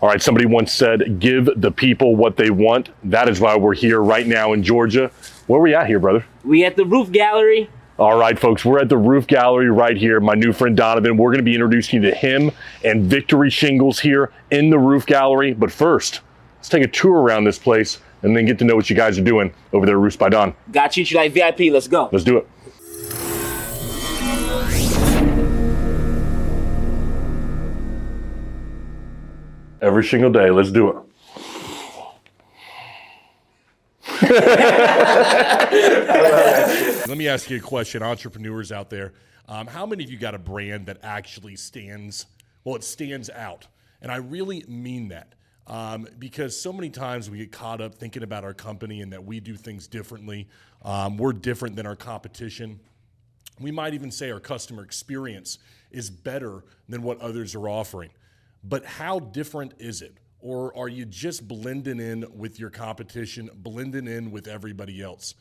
All right, somebody once said, give the people what they want. That is why we're here right now in Georgia. Where are we at here, brother? We at the roof gallery. All right, folks, we're at the roof gallery right here. My new friend Donovan, we're going to be introducing you to him and Victory Shingles here in the roof gallery. But first, let's take a tour around this place and then get to know what you guys are doing over there at Roofs by Don. Got treat you like VIP. Let's go. Let's do it. Every single day, let's do it. Let me ask you a question, entrepreneurs out there. Um, how many of you got a brand that actually stands? Well, it stands out, and I really mean that um, because so many times we get caught up thinking about our company and that we do things differently. Um, we're different than our competition. We might even say our customer experience is better than what others are offering. But how different is it? Or are you just blending in with your competition, blending in with everybody else?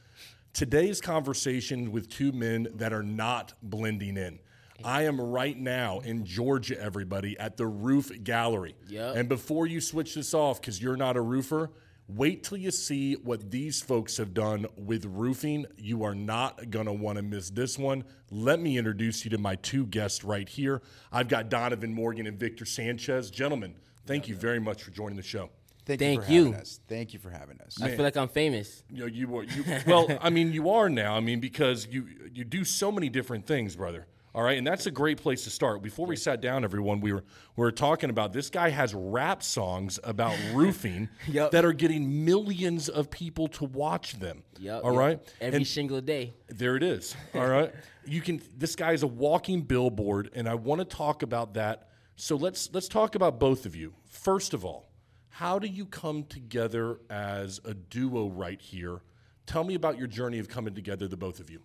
Today's conversation with two men that are not blending in. I am right now in Georgia, everybody, at the Roof Gallery. Yep. And before you switch this off, because you're not a roofer, wait till you see what these folks have done with roofing. You are not going to want to miss this one. Let me introduce you to my two guests right here. I've got Donovan Morgan and Victor Sanchez. Gentlemen, thank you very much for joining the show. Thank, Thank you for you. having us. Thank you for having us. I feel like I'm famous. You know, you were you well. I mean, you are now. I mean, because you you do so many different things, brother. All right, and that's a great place to start. Before we sat down, everyone, we were we were talking about this guy has rap songs about roofing Yup. that are getting millions of people to watch them. Yep. All yep. right, Every And- single day. there it is. All right. You can this guy is a walking billboard and I want to talk about that. So let's let's talk about both of you. First of all, how do you come together as a duo right here? Tell me about your journey of coming together the both of you.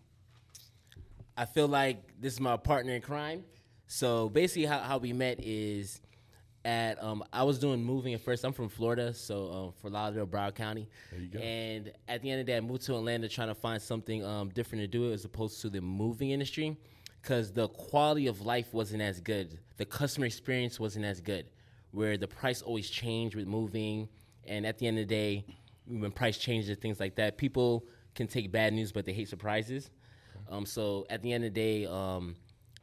I feel like this is my partner in crime. So basically, how, how we met is at um, I was doing moving at first. I'm from Florida, so um, Fort Lauderdale, Broward County. There you go. And at the end of the day, I moved to Atlanta trying to find something um, different to do as opposed to the moving industry, because the quality of life wasn't as good. The customer experience wasn't as good, where the price always changed with moving. And at the end of the day, when price changes and things like that, people can take bad news, but they hate surprises. Um, so at the end of the day, um,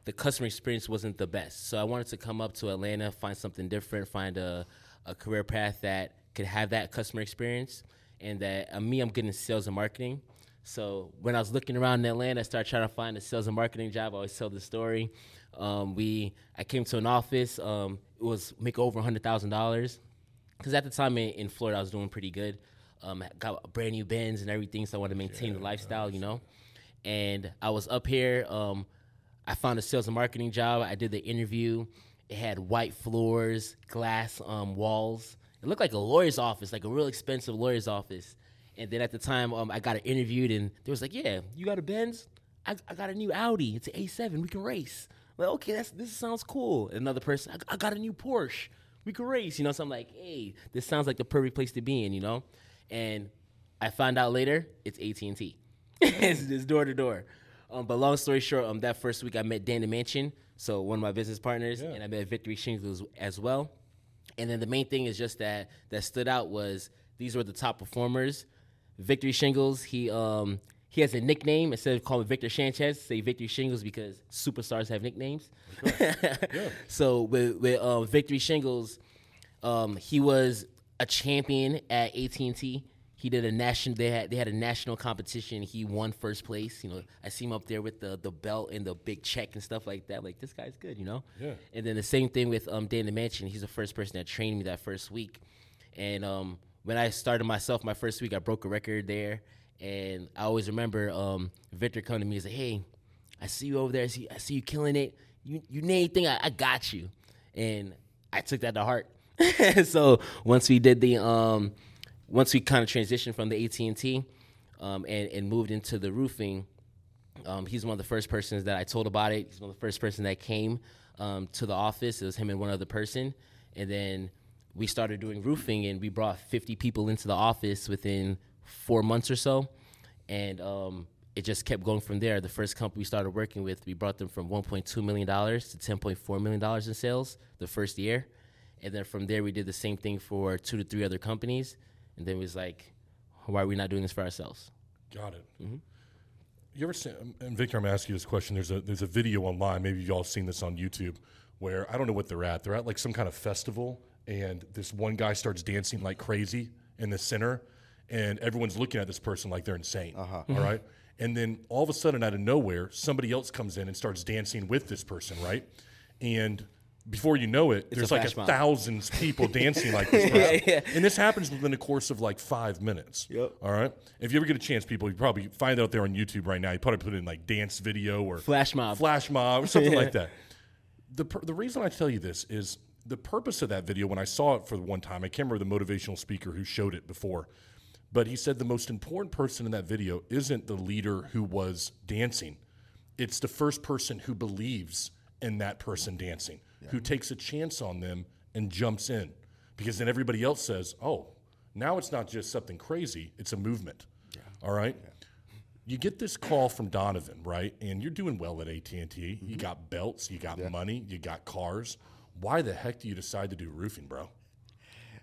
the customer experience wasn't the best. So I wanted to come up to Atlanta, find something different, find a, a career path that could have that customer experience, and that uh, me, I'm getting sales and marketing. So when I was looking around in Atlanta, I started trying to find a sales and marketing job. I always tell the story. Um, we, I came to an office. Um, it was make over hundred thousand dollars because at the time in, in Florida, I was doing pretty good. Um, got brand new Benz and everything, so I wanted to maintain the lifestyle, you know. And I was up here. Um, I found a sales and marketing job. I did the interview. It had white floors, glass um, walls. It looked like a lawyer's office, like a real expensive lawyer's office. And then at the time, um, I got interviewed, and they was like, "Yeah, you got a Benz? I, I got a new Audi. It's an A7. We can race." I'm like, okay, that's this sounds cool. And another person, I, I got a new Porsche. We can race, you know. So I'm like, hey, this sounds like the perfect place to be in, you know. And I found out later it's AT and T. It's it's door to door. Um, but long story short, um, that first week I met Dan the Mansion, so one of my business partners, and I met Victory Shingles as well. And then the main thing is just that that stood out was these were the top performers. Victory Shingles, he um he has a nickname instead of calling Victor Sanchez, say Victory Shingles because superstars have nicknames. So with with um, Victory Shingles, um, he was a champion at AT and T. He did a national. They had they had a national competition. He won first place. You know, I see him up there with the the belt and the big check and stuff like that. Like this guy's good. You know. Yeah. And then the same thing with um, Dan the Mansion. He's the first person that trained me that first week. And um, when I started myself my first week, I broke a record there. And I always remember um, Victor coming to me and say, "Hey, I see you over there. I see, I see you killing it. You you need anything? I, I got you." And I took that to heart. so once we did the um, once we kind of transitioned from the AT and T, um, and and moved into the roofing, um, he's one of the first persons that I told about it. He's one of the first person that came um, to the office. It was him and one other person, and then we started doing roofing, and we brought 50 people into the office within four months or so, and um, it just kept going from there. The first company we started working with, we brought them from 1.2 million dollars to 10.4 million dollars in sales the first year, And then from there, we did the same thing for two to three other companies. And then it was like, why are we not doing this for ourselves? Got it. Mm-hmm. You ever seen? Um, and Victor, I'm gonna ask you this question. There's a there's a video online. Maybe y'all seen this on YouTube, where I don't know what they're at. They're at like some kind of festival, and this one guy starts dancing like crazy in the center, and everyone's looking at this person like they're insane. Uh-huh. all mm-hmm. right, and then all of a sudden, out of nowhere, somebody else comes in and starts dancing with this person, right? And before you know it, there's a like a mob. thousands people dancing like this. person. yeah. And this happens within the course of like five minutes. Yep. All right. If you ever get a chance, people, you probably find it out there on YouTube right now. You probably put it in like dance video or Flash mob. flash mob or something like that. The the reason I tell you this is the purpose of that video. When I saw it for the one time, I can't remember the motivational speaker who showed it before, but he said the most important person in that video isn't the leader who was dancing. It's the first person who believes in that person dancing, who takes a chance on them and jumps in, because then everybody else says, "Oh, now it's not just something crazy; it's a movement." All right. You get this call from Donovan, right? And you're doing well at AT and T. You got belts, you got money, you got cars. Why the heck do you decide to do roofing, bro?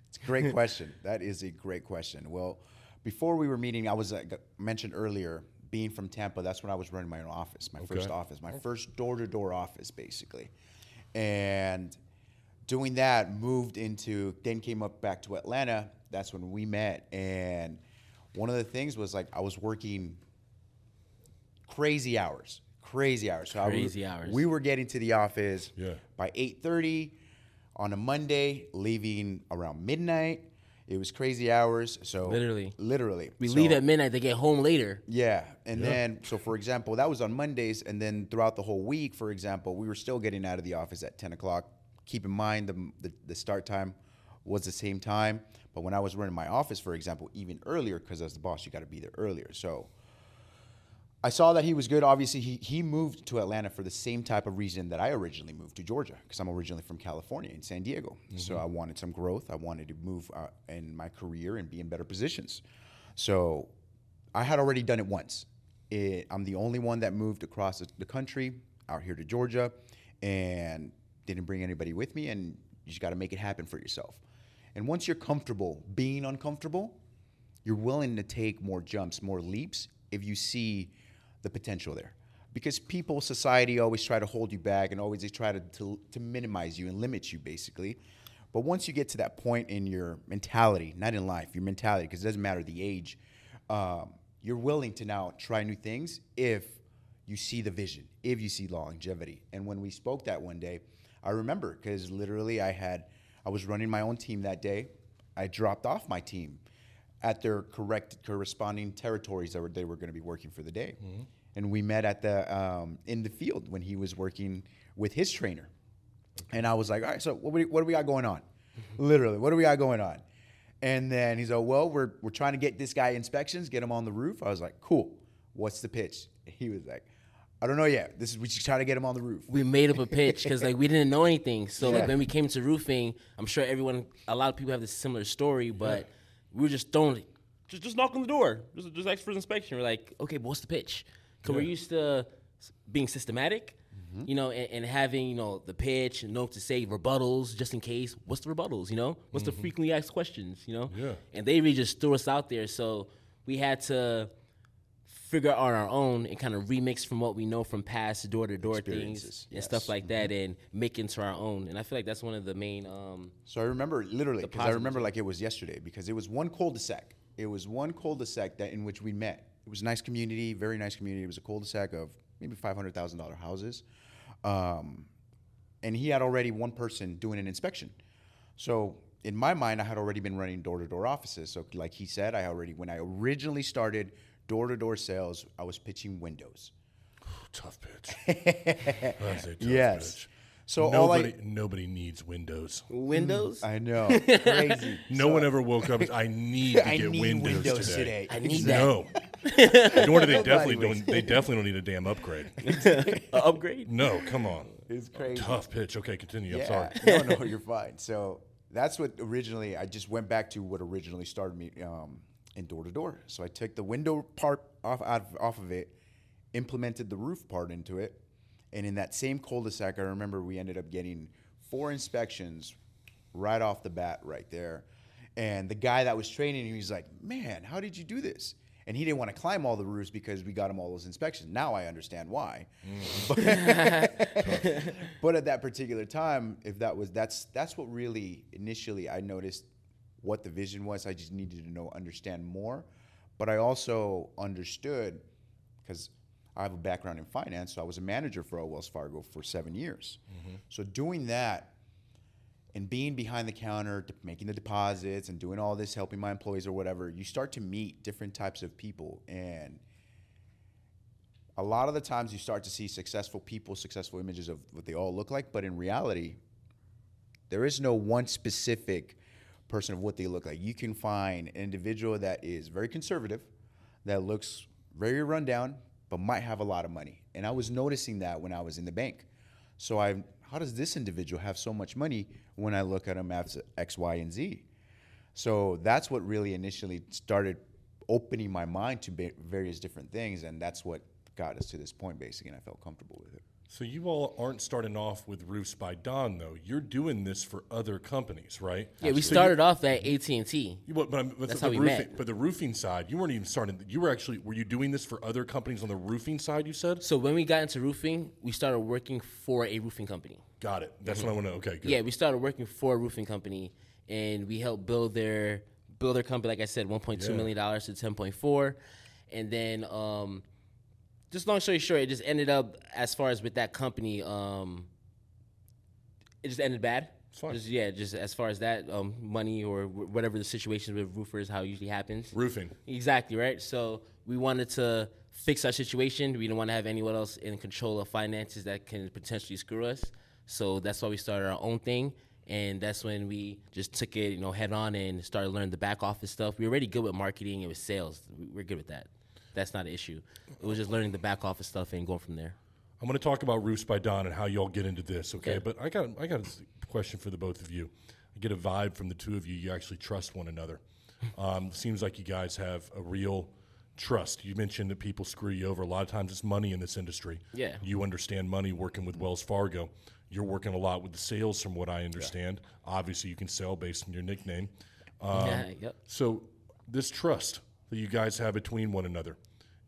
It's a great question. That is a great question. Well, before we were meeting, I was uh, mentioned earlier being from Tampa. That's when I was running my own office, my first office, my first door-to-door office, basically, and doing that moved into then came up back to Atlanta. That's when we met, and one of the things was like I was working crazy hours, crazy hours. So I was- Crazy hours. We were getting to the office Yeah. by 8:30 on a Monday, leaving around midnight. It was crazy hours. So Literally. literally, We So- leave at midnight to get home later. yeah, and then so for example, that was on Mondays, and then throughout the whole week, for example, we were still getting out of the office at ten o'clock. Keep in mind the the, the start time was the same time, but when I was running my office, for example, even earlier, because as the boss, you got to be there earlier. So I saw that he was good. Obviously, he, he moved to Atlanta for the same type of reason that I originally moved to Georgia, because I'm originally from California in San Diego. So I wanted some growth. I wanted to move uh, in my career and be in better positions. So I had already done it once. It, I'm the only one that moved across the, the country out here to Georgia and didn't bring anybody with me. And you just got to make it happen for yourself. And once you're comfortable being uncomfortable, you're willing to take more jumps, more leaps if you see the potential there. Because people, society always try to hold you back and always they try to, to, to minimize you and limit you basically. But once you get to that point in your mentality, not in life, your mentality, because it doesn't matter the age, um, you're willing to now try new things if you see the vision, if you see longevity. And when we spoke that one day, I remember because literally I had, I was running my own team that day. I dropped off my team at their correct corresponding territories that were, they were going to be working for the day. And we met at the um, in the field when he was working with his trainer. And I was like, all right, so what, we, what do we got going on? Literally, what do we got going on? And then he's like, well, we're, we're trying to get this guy inspections, get him on the roof. I was like, cool. What's the pitch? He was like, I don't know yet. This is we just try to get him on the roof. we made up a pitch because like we didn't know anything. So Yeah. like when we came to roofing, I'm sure everyone, a lot of people have this similar story, but we were just thrown, just just knock on the door, just just ask for inspection. We're like, okay, but what's the pitch? Because we're used to being systematic, mm-hmm. you know, and, and having you know the pitch and know to say, rebuttals just in case. What's the rebuttals? You know, what's the mm-hmm. frequently asked questions? You know, Yeah. and they really just threw us out there. So we had to figure out our own and kind of remix from what we know from past door to door things Experiences, and stuff yes. like that and make into our own. And I feel like that's one of the main um So I remember literally because I remember like it was yesterday because it was one cul-de-sac. It was one cul-de-sac that in which we met. It was a nice community, very nice community. It was a cul-de-sac of maybe five hundred thousand dollar houses, um, and he had already one person doing an inspection. So in my mind, I had already been running door-to-door offices. So like he said, I already when I originally started door-to-door sales, I was pitching windows. Tough pitch. That's a tough Yes. pitch. So all I- nobody, nobody needs windows. windows. I know, crazy. No one ever woke up. I need to I get need windows, windows today. today. I need that. No. Nor do they definitely was. don't. They definitely don't need a damn upgrade. Upgrade. No, come on. It's crazy. Tough pitch. Okay, continue. I'm sorry. no, no, you're fine. So that's what originally I just went back to what originally started me um, in door to door. So I took the window part off of, off of it, implemented the roof part into it, and in that same cul-de-sac, I remember we ended up getting four inspections right off the bat, right there. And the guy that was training him, was like, "Man, how did you do this?" And he didn't want to climb all the roofs because we got him all those inspections. Now I understand why. But, mm. but at that particular time, if that was that's that's what really initially I noticed what the vision was. I just needed to know understand more. But I also understood because I have a background in finance, so I was a manager for Wells Fargo for seven years. Mm-hmm. So doing that and being behind the counter, making the deposits and doing all this, helping my employees or whatever, you start to meet different types of people. And a lot of the times you start to see successful people, successful images of what they all look like. But in reality, there is no one specific person of what they look like. You can find an individual that is very conservative, that looks very rundown, but might have a lot of money. And I was noticing that when I was in the bank. So I, how does this individual have so much money when I look at him as X, Y, and Z? So that's what really initially started opening my mind to various different things, and that's what got us to this point, basically. And I felt comfortable with it. So you all aren't starting off with Roofs by Don, though. You're doing this for other companies, right? Yeah, we So started off at AT and T. But, but, but That's the how we roofing, met. But the roofing side, you weren't even starting. You were actually were you doing this for other companies on the roofing side? You said. So when we got into roofing, we started working for a roofing company. Got it. That's what I want to. Okay, good. Mm-hmm. Yeah, we started working for a roofing company, and we helped build their build their company. Like I said, one point two Yeah. million dollars to ten point four, and then um, just long story short, it just ended up as far as with that company, um, it just ended bad. Just, yeah, just as far as that um, money or wh- whatever the situation with roofers, how it usually happens. Roofing. Exactly right. So we wanted to fix our situation. We didn't want to have anyone else in control of finances that can potentially screw us. So that's why we started our own thing, and that's when we just took it, you know, head on and started learning the back office stuff. We were already good with marketing and with sales. We- We're good with that. That's not an issue. It was just learning the back office stuff and going from there. I'm going to talk about Roofs by Don and how y'all get into this, okay? Yeah. But I got I got a question for the both of you. I get a vibe from the two of you. You actually trust one another. Um, seems like you guys have a real trust. You mentioned that people screw you over. A lot of times it's money in this industry. Yeah. You understand money working with Wells Fargo. You're working a lot with the sales, from what I understand. Obviously, you can sell based on your nickname. Um, yeah. Yep. So, this trust that you guys have between one another,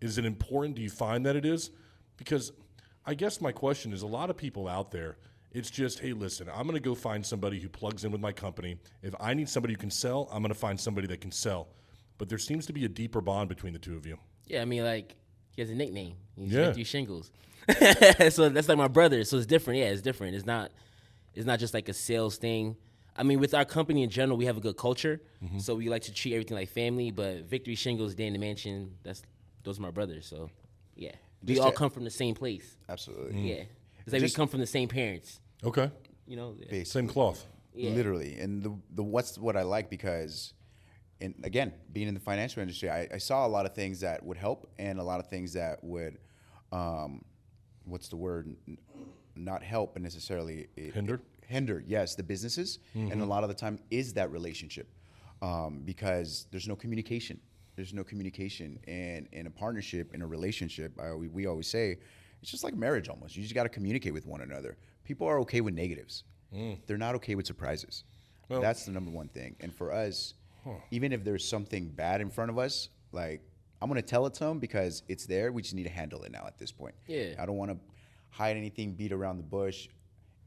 is it important? Do you find that it is? Because I guess my question is a lot of people out there, it's just, hey, listen, I'm going to go find somebody who plugs in with my company. If I need somebody who can sell, I'm going to find somebody that can sell. But there seems to be a deeper bond between the two of you. Yeah, I mean, like he has a nickname. He's Yeah. Matthew Shingles. so that's like my brother. So it's different. Yeah, it's different. It's not. It's not just like a sales thing. I mean, with our company in general, we have a good culture. Mm-hmm. So we like to treat everything like family. But Victory Shingles, Day in the Mansion, that's those are my brothers. So yeah, we Just all to- come from the same place. Absolutely. Yeah, it's like we come from the same parents. Okay. You know. Yeah. Same cloth. Yeah. Literally, and the the what's what I like because, and again, being in the financial industry, I, I saw a lot of things that would help and a lot of things that would, um, what's the word, N- not help, but necessarily it, Hinder? Hinder. Yes, the businesses, and a lot of the time is that relationship, um, because there's no communication. There's no communication, and in a partnership, in a relationship, I, we, we always say, it's just like marriage almost. You just got to communicate with one another. People are okay with negatives. They're not okay with surprises. Well- That's the number one thing. And for us, even if there's something bad in front of us, like I'm gonna tell it to them because it's there. We just need to handle it now at this point. Yeah. I don't want to hide anything, beat around the bush.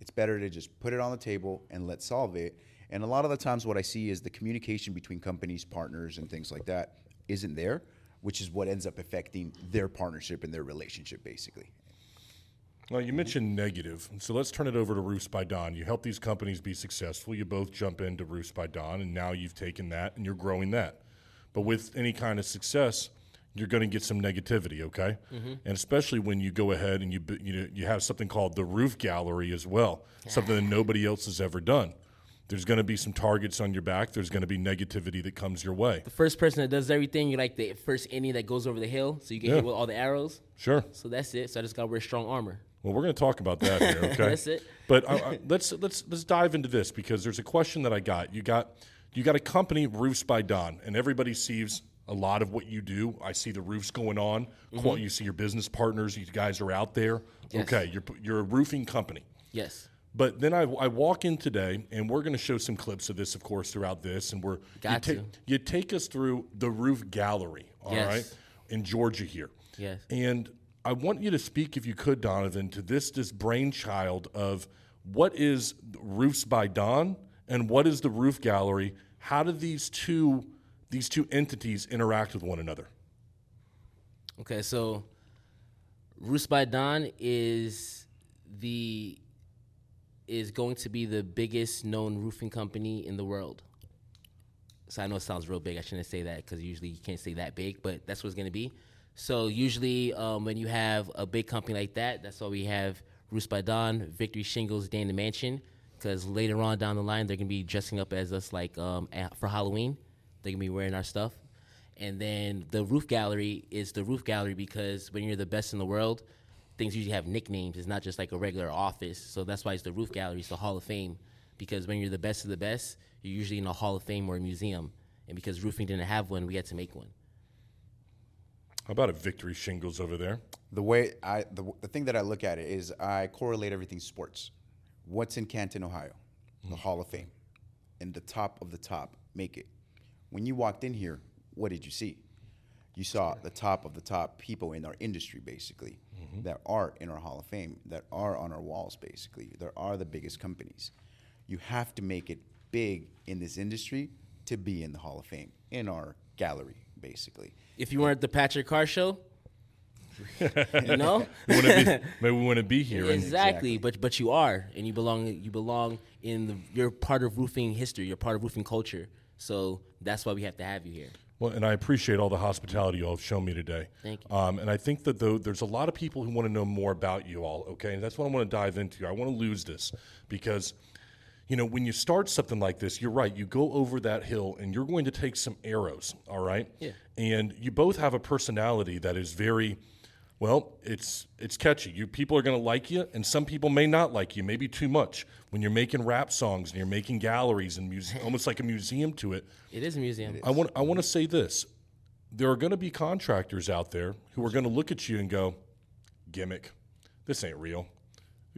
It's better to just put it on the table and let's solve it. And a lot of the times, what I see is the communication between companies, partners, and things like that isn't there, which is what ends up affecting their partnership and their relationship, basically. Well, you mentioned negative, so let's turn it over to Roofs by Don. You help these companies be successful. You both jump into Roofs by Don, and now you've taken that and you're growing that. But with any kind of success, you're going to get some negativity, okay? And especially when you go ahead and you you know, you have something called the roof gallery as well, something that nobody else has ever done. There's going to be some targets on your back. There's going to be negativity that comes your way. The first person that does everything, you're like the first innie that goes over the hill, so you get Yeah. hit with all the arrows. Sure. So that's it. So I just gotta wear strong armor. Well, we're going to talk about that here, okay? That's it. But uh, uh, let's let's let's dive into this because there's a question that I got. You got you got a company, Roofs by Don, and everybody sees a lot of what you do. I see the roofs going on. Qual- You see your business partners. You guys are out there. Mm-hmm. Yes. Okay, you're you're a roofing company. Yes. But then I, I walk in today, and we're going to show some clips of this, of course, throughout this. And we're Got you, to. you take us through the roof gallery, all right, Yes. in Georgia here. Yes. And I want you to speak, if you could, Donovan, to this this brainchild of what is Roofs by Don and what is the Roof Gallery. How do these two these two entities interact with one another? Okay, so Roofs by Don is the is going to be the biggest known roofing company in the world. So I know it sounds real big. I shouldn't say that because usually you can't say that big, but that's what it's going to be. So usually um, when you have a big company like that, that's why we have Roofs by Don, Victory Shingles, Dan the Mansion, because later on down the line they're going to be dressing up as us like um, for Halloween. They're going to be wearing our stuff. And then the roof gallery is the roof gallery because when you're the best in the world, things usually have nicknames. It's not just like a regular office. So that's why it's the roof gallery. It's the Hall of Fame because when you're the best of the best, you're usually in a Hall of Fame or a museum. And because roofing didn't have one, we had to make one. How about a Victory Shingles over there? The way I the, the thing that I look at it is I correlate everything sports. What's in Canton, Ohio? The hmm. Hall of Fame. And the top of the top make it. When you walked in here, what did you see? You saw the top of the top people in our industry basically mm-hmm. that are in our Hall of Fame, that are on our walls basically. There are the biggest companies. You have to make it big in this industry to be in the Hall of Fame, in our gallery, basically. If you weren't at the Patrick Carr show, you know? We wouldn't be, maybe we wouldn't be here. And exactly, but but you are, and you belong. You belong in the. You're part of roofing history. You're part of roofing culture. So that's why we have to have you here. Well, and I appreciate all the hospitality you all have shown me today. Thank you. Um, and I think that though there's a lot of people who want to know more about you all. Okay, and that's what I want to dive into. I want to lose this because, you know, when you start something like this, you're right. You go over that hill and you're going to take some arrows. All right. Yeah. And you both have a personality that is very. Well, it's it's catchy. You people are going to like you, and some people may not like you, maybe too much. When you're making rap songs and you're making galleries and muse- almost like a museum to it, It is a museum. I want I want to say this: there are going to be contractors out there who are going to look at you and go, "Gimmick, this ain't real."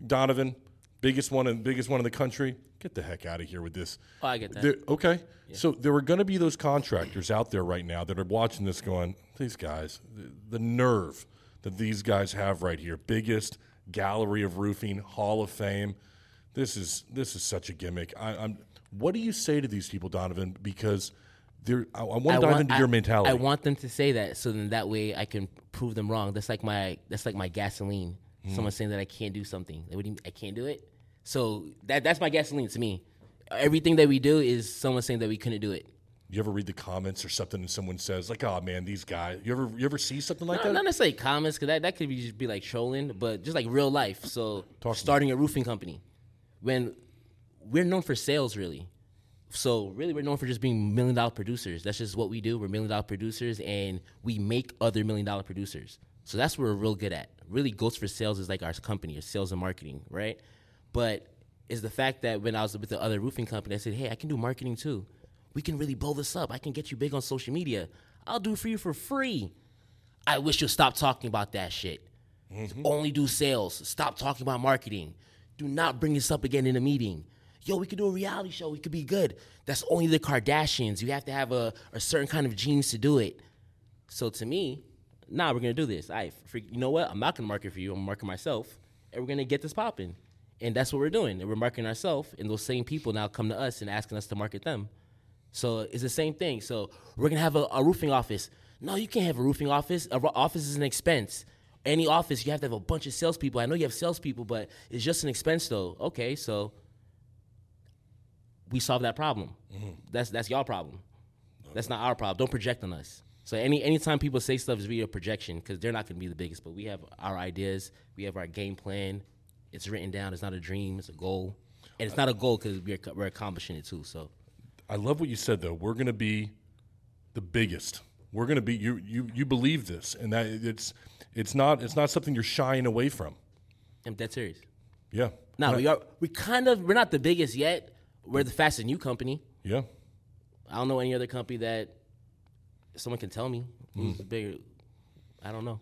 Donovan, biggest one and biggest one in the country, get the heck out of here with this. Oh, I get that. There- okay, so there are going to be those contractors out there right now that are watching this, going, "These guys, the, the nerve that these guys have right here, biggest gallery of roofing, Hall of Fame. This is this is such a gimmick." I, I'm. What do you say to these people, Donovan? Because they're, I, I want to dive want- into I- your mentality. I want them to say that, so then that way I can prove them wrong. That's like my that's like my gasoline. Hmm. Someone saying that I can't do something. Like, what do you I can't do it? So that that's my gasoline to me. Everything that we do is someone saying that we couldn't do it. You ever read the comments or something and someone says like, "Oh man, these guys." You ever you ever see something like Not, that? not necessarily comments, because that, that could be just be like trolling, but just like real life. So Talk starting a roofing company, when we're known for sales, really. So really, we're known for just being million dollar producers. That's just what we do. We're million dollar producers, and we make other million dollar producers. So that's what we're real good at. Really, Ghost for Sales is like our company, or sales and marketing, right? But it's the fact that when I was with the other roofing company, I said, "Hey, I can do marketing too. We can really blow this up. I can get you big on social media. I'll do it for you for free." I wish you'll stop talking about that shit. Mm-hmm. Only do sales. Stop talking about marketing. Do not bring this up again in a meeting. Yo, we could do a reality show. We could be good. That's only the Kardashians. You have to have a, a certain kind of genes to do it. So to me, nah, we're gonna do this. I, you know what? I'm not gonna market for you. I'm gonna myself, and we're gonna get this popping. And that's what we're doing. And we're marketing ourselves, and those same people now come to us and asking us to market them. So it's the same thing. So we're gonna have a, a roofing office. No, you can't have a roofing office. A ro- office is an expense. Any office, you have to have a bunch of salespeople. I know you have salespeople, but it's just an expense, though. Okay, so we solve that problem. Mm-hmm. That's that's y'all problem. That's not our problem. Don't project on us. So any anytime people say stuff is really a projection because they're not gonna be the biggest. But we have our ideas. We have our game plan. It's written down. It's not a dream. It's a goal, and it's not a goal because we're we're accomplishing it too. So. I love what you said though. We're going to be the biggest. We're going to be you you you believe this and that it's it's not it's not something you're shying away from. I'm dead serious. Yeah. No, we are. We kind of. We're not the biggest yet. We're the fastest new company. Yeah. I don't know any other company that someone can tell me who's hmm. bigger. I don't know.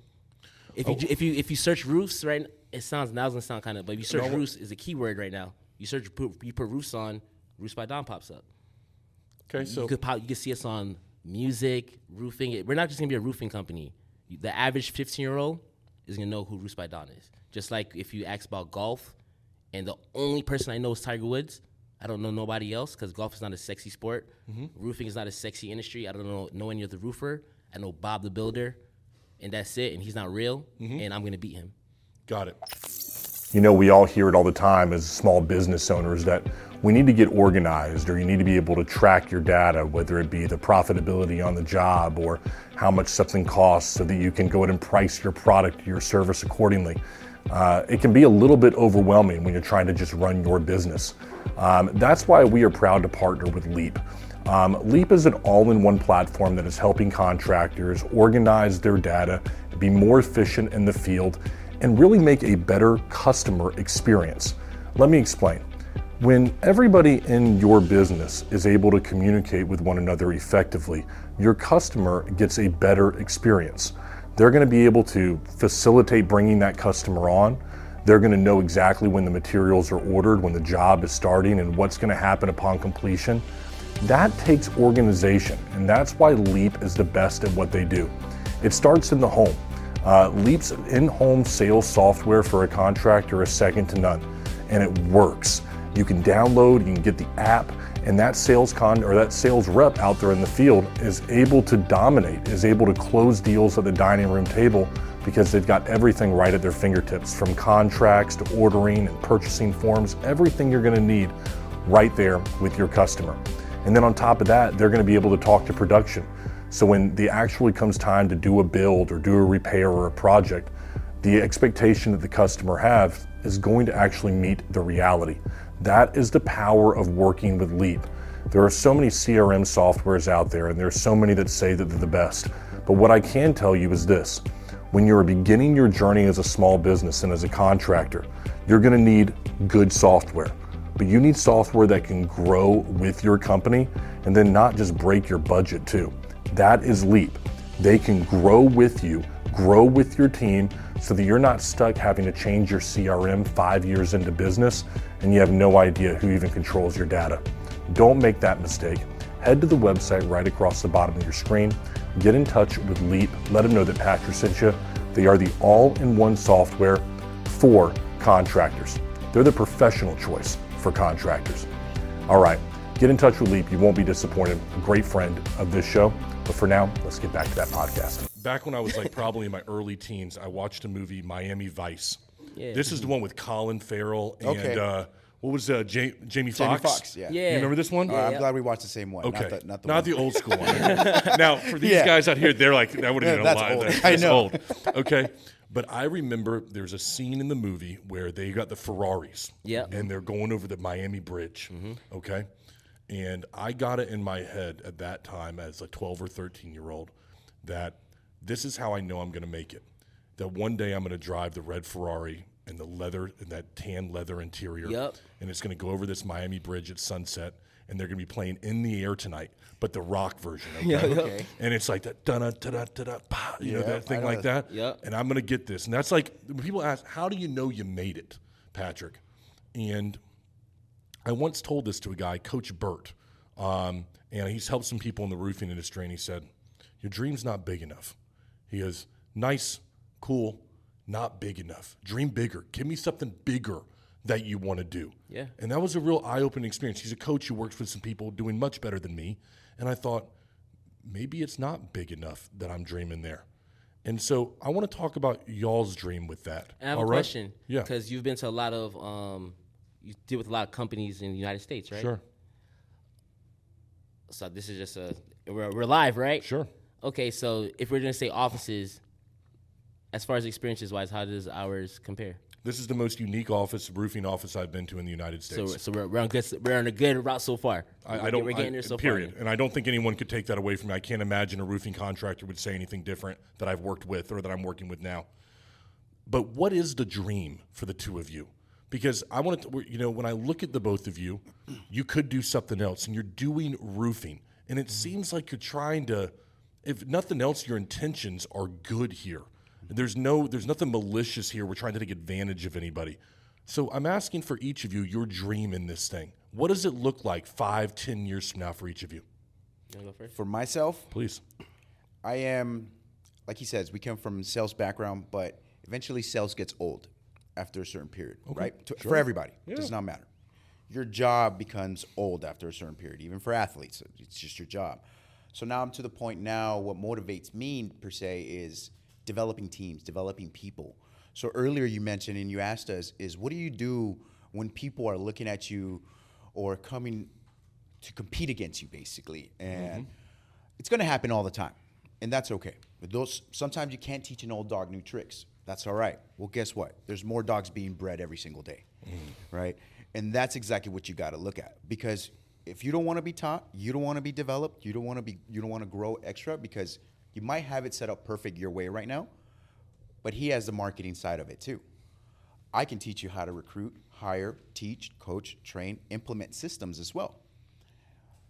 If you oh. if you if you search roofs right, it sounds now it's gonna sound kind of. But if you search No. roofs is a keyword right now. You search, you put, you put roofs on, roofs by Don pops up. Okay, so you could pop, you could see us on music, roofing. We're not just gonna be a roofing company. The average 15 year old is gonna know who Roofs by Don is. Just like if you ask about golf, and the only person I know is Tiger Woods. I don't know nobody else because golf is not a sexy sport. Mm-hmm. Roofing is not a sexy industry. I don't know know any other roofer. I know Bob the Builder, and that's it. And he's not real, mm-hmm. and I'm gonna beat him. got it. You know, we all hear it all the time as small business owners that we need to get organized or you need to be able to track your data, whether it be the profitability on the job or how much something costs so that you can go ahead and price your product, your service accordingly. Uh, it can be a little bit overwhelming when you're trying to just run your business. Um, that's why we are proud to partner with Leap. Um, Leap is an all in one platform that is helping contractors organize their data, be more efficient in the field, and really make a better customer experience. Let me explain. When everybody in your business is able to communicate with one another effectively, your customer gets a better experience. They're going to be able to facilitate bringing that customer on. They're going to know exactly when the materials are ordered, when the job is starting, and what's going to happen upon completion. That takes organization, and that's why Leap is the best at what they do. It starts in the home. Uh, Leap's in home sales software for a contractor is second to none, and it works. You can download, you can get the app, and that sales con or that sales rep out there in the field is able to dominate, is able to close deals at the dining room table because they've got everything right at their fingertips from contracts to ordering and purchasing forms, everything you're going to need right there with your customer. And then on top of that, they're going to be able to talk to production. So when the actually comes time to do a build or do a repair or a project, the expectation that the customer have is going to actually meet the reality. That is the power of working with Leap. There are so many CRM softwares out there, and there's so many that say that they're the best. But what I can tell you is this when you're beginning your journey as a small business and as a contractor, you're going to need good software. But you need software that can grow with your company and then not just break your budget too. That is Leap. They can grow with you, grow with your team so that you're not stuck having to change your CRM five years into business and you have no idea who even controls your data. Don't make that mistake. Head to the website right across the bottom of your screen. Get in touch with Leap. Let them know that Patrick sent you. They are the all in one software for contractors. They're the professional choice for contractors. All right, get in touch with Leap. You won't be disappointed. A great friend of this show. But for now, let's get back to that podcast. Back when I was like probably in my early teens, I watched a movie, Miami Vice. Yeah. This is the one with Colin Farrell and Okay. uh, what was uh, Ja- Jamie Jamie Foxx? Foxx, yeah. Yeah. You remember this one? Uh, I'm yeah. glad we watched the same one. Okay, Not the, not the, one. old school one. now, for these Yeah. guys out here, they're like, that would have been a lie. old. That's I know. old. Okay. But I remember there's a scene in the movie where they got the Ferraris. Yep. Mm-hmm. And they're going over the Miami Bridge. Okay. And I got it in my head at that time as a 12 or 13 year old that this is how I know I'm going to make it. That one day I'm going to drive the red Ferrari and the leather and that tan leather interior Yep. and it's going to go over this Miami Bridge at sunset, and they're going to be playing "In the Air Tonight," but the rock version. Okay, Okay. and it's like that da da da da da pa, you know Yeah, that thing like that. that. Yep. And I'm going to get this, and that's like when people ask, "How do you know you made it, Patrick?" And I once told this to a guy, Coach Burt, um, and he's helped some people in the roofing industry, and he said, "Your dream's not big enough." He goes, "Nice, cool, not big enough. Dream bigger. Give me something bigger that you want to do." Yeah. And that was a real eye-opening experience. He's a coach who works with some people doing much better than me, and I thought maybe it's not big enough that I'm dreaming there. And so I want to talk about y'all's dream with that. I have All a right? question. Yeah. Because you've been to a lot of, um, you deal with a lot of companies in the United States, right? Sure. So this is just a, we're, we're live, right? Sure. Okay, so if we're gonna say offices, as far as experiences wise, how does ours compare? This is the most unique office, roofing office I've been to in the United States. so we're, we're on good, we're on a good route so far. I, I don't. We're getting I- there so period. far. And I don't think anyone could take that away from me. I can't imagine a roofing contractor would say anything different that I've worked with or that I'm working with now. But what is the dream for the two of you? Because I want to, you know, when I look at the both of you, you could do something else, and you're doing roofing, and it mm-hmm. seems like you're trying to, if nothing else, your intentions are good here. There's no, there's nothing malicious here. We're trying to take advantage of anybody. So I'm asking for each of you your dream in this thing. What does it look like five, ten years from now for each of you? You go first? For myself, Please. I am, like he says, we come from sales background, but eventually sales gets old after a certain period, right? To, For everybody, it does not matter. Your job becomes old after a certain period, even for athletes. It's just your job. So now I'm to the point now. What motivates me per se is developing teams, developing people. So earlier you mentioned and you asked us is what do you do when people are looking at you or coming to compete against you, basically, and mm-hmm. it's going to happen all the time, and that's okay. But those sometimes you can't teach an old dog new tricks. That's all right. Well, guess what? There's more dogs being bred every single day, mm. right? And that's exactly what you got to look at because if you don't want to be taught, you don't want to be developed, you don't want to be, you don't want to grow extra because you might have it set up perfect your way right now, but he has the marketing side of it too. I can teach you how to recruit, hire, teach, coach, train, implement systems as well.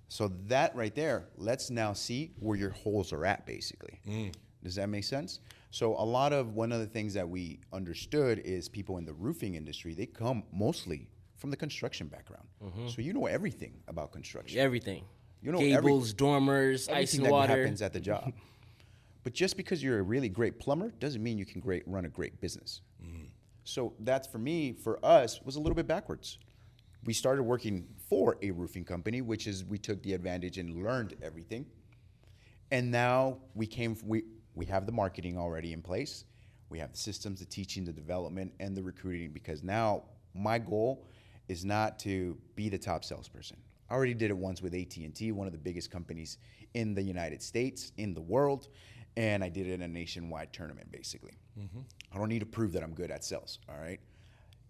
So that right there, let's now see where your holes are at basically. Mm. Does that make sense? So a lot of one of the things that we understood is people in the roofing industry, they come mostly from the construction background. Mm-hmm. So you know everything about construction. Everything. You know every- Gables, dormers, ice and that water. happens at the job. but just because you're a really great plumber doesn't mean you can great run a great business. Mm-hmm. So that's for me, for us, was a little bit backwards. We started working for a roofing company, which is we took the advantage and learned everything. And now we came, we, we have the marketing already in place. We have the systems, the teaching, the development, and the recruiting because now my goal is not to be the top salesperson. I already did it once with AT&T, one of the biggest companies in the United States, in the world, and I did it in a nationwide tournament basically. Mm-hmm. I don't need to prove that I'm good at sales, all right?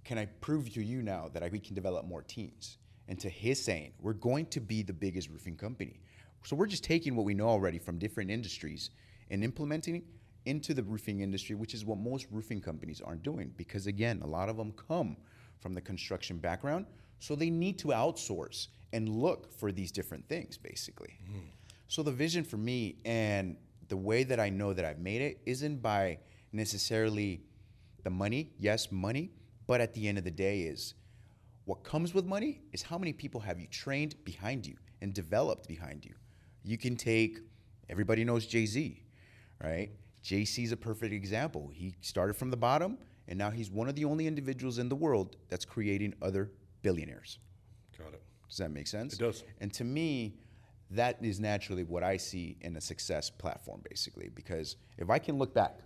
Can I prove to you now that I, we can develop more teams? And to his saying, we're going to be the biggest roofing company. So we're just taking what we know already from different industries and implementing it into the roofing industry, which is what most roofing companies aren't doing. Because again, a lot of them come from the construction background, so they need to outsource and look for these different things, basically. Hmm. So the vision for me and the way that I know that I've made it isn't by necessarily the money. Yes, money, but at the end of the day is what comes with money is how many people have you trained behind you and developed behind you. You can take everybody knows Jay-Z, right? Jay-Z is a perfect example. He started from the bottom and now he's one of the only individuals in the world that's creating other billionaires. Got it. Does that make sense? It does. And to me, that is naturally what I see in a success platform, basically. Because if I can look back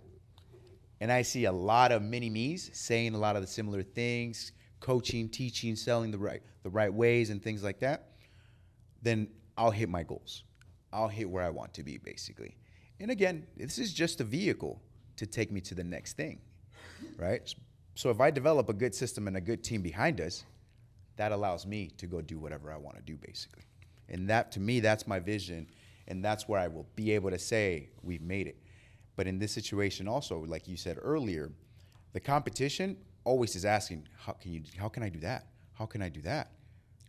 and I see a lot of mini me's saying a lot of the similar things, coaching, teaching, selling the right the right ways and things like that, then I'll hit my goals. I'll hit where I want to be, basically. And again, this is just a vehicle to take me to the next thing, right? So if I develop a good system and a good team behind us, that allows me to go do whatever I want to do, basically. And that, to me, that's my vision, and that's where I will be able to say we've made it. But in this situation, also, like you said earlier, the competition always is asking, "How can you? How can I do that? How can I do that?"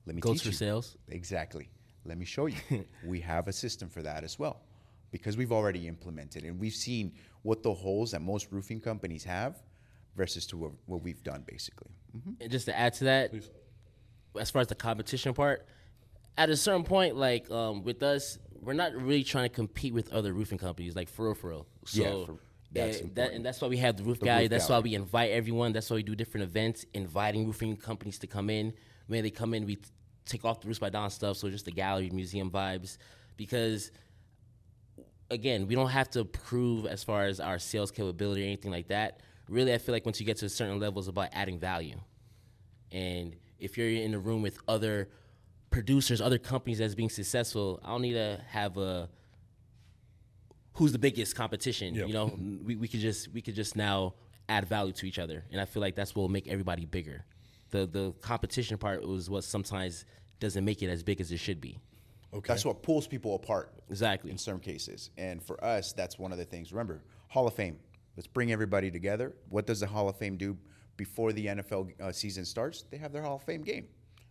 Let me Goes teach for you. sales. Exactly. Let me show you. we have a system for that as well, because we've already implemented and we've seen what the holes that most roofing companies have, versus to what, what we've done, basically. Mhm. And just to add to that, as far as the competition part, at a certain point, like um, with us, we're not really trying to compete with other roofing companies, like for real, for real. So Yeah, for- that's eh, that, important. and that's why we have the roof The gallery. roof That's why we invite everyone. That's why we do different events, inviting roofing companies to come in. When they come in, we t- take off the roofs by Don stuff, so just the gallery, museum vibes, because again, we don't have to prove as far as our sales capability or anything like that. Really, I feel like once you get to a certain level, it's about adding value. And if you're in a room with other producers, other companies that's being successful, I don't need to have a who's the biggest competition. Yep. You know, we, we could just we could just now add value to each other, and I feel like that's what will make everybody bigger. The the competition part was what sometimes doesn't make it as big as it should be. Okay. That's what pulls people apart. Exactly. In some cases. And for us, that's one of the things. Remember, Hall of Fame. Let's bring everybody together. What does the Hall of Fame do before the NFL uh, season starts? They have their Hall of Fame game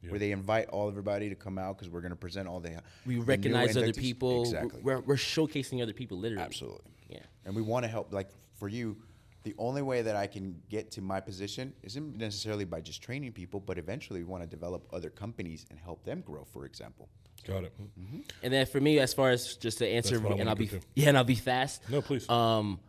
where they invite all everybody to come out because we're going to present all the. We the recognize other people. Exactly. We're, we're showcasing other people, literally. Absolutely. Yeah. And we want to help, like for you, the only way that I can get to my position isn't necessarily by just training people, but eventually we want to develop other companies and help them grow. For example, Got it. And then for me, as far as just to answer, That's what I and I'll be too. yeah, and I'll be fast. No, please. Um,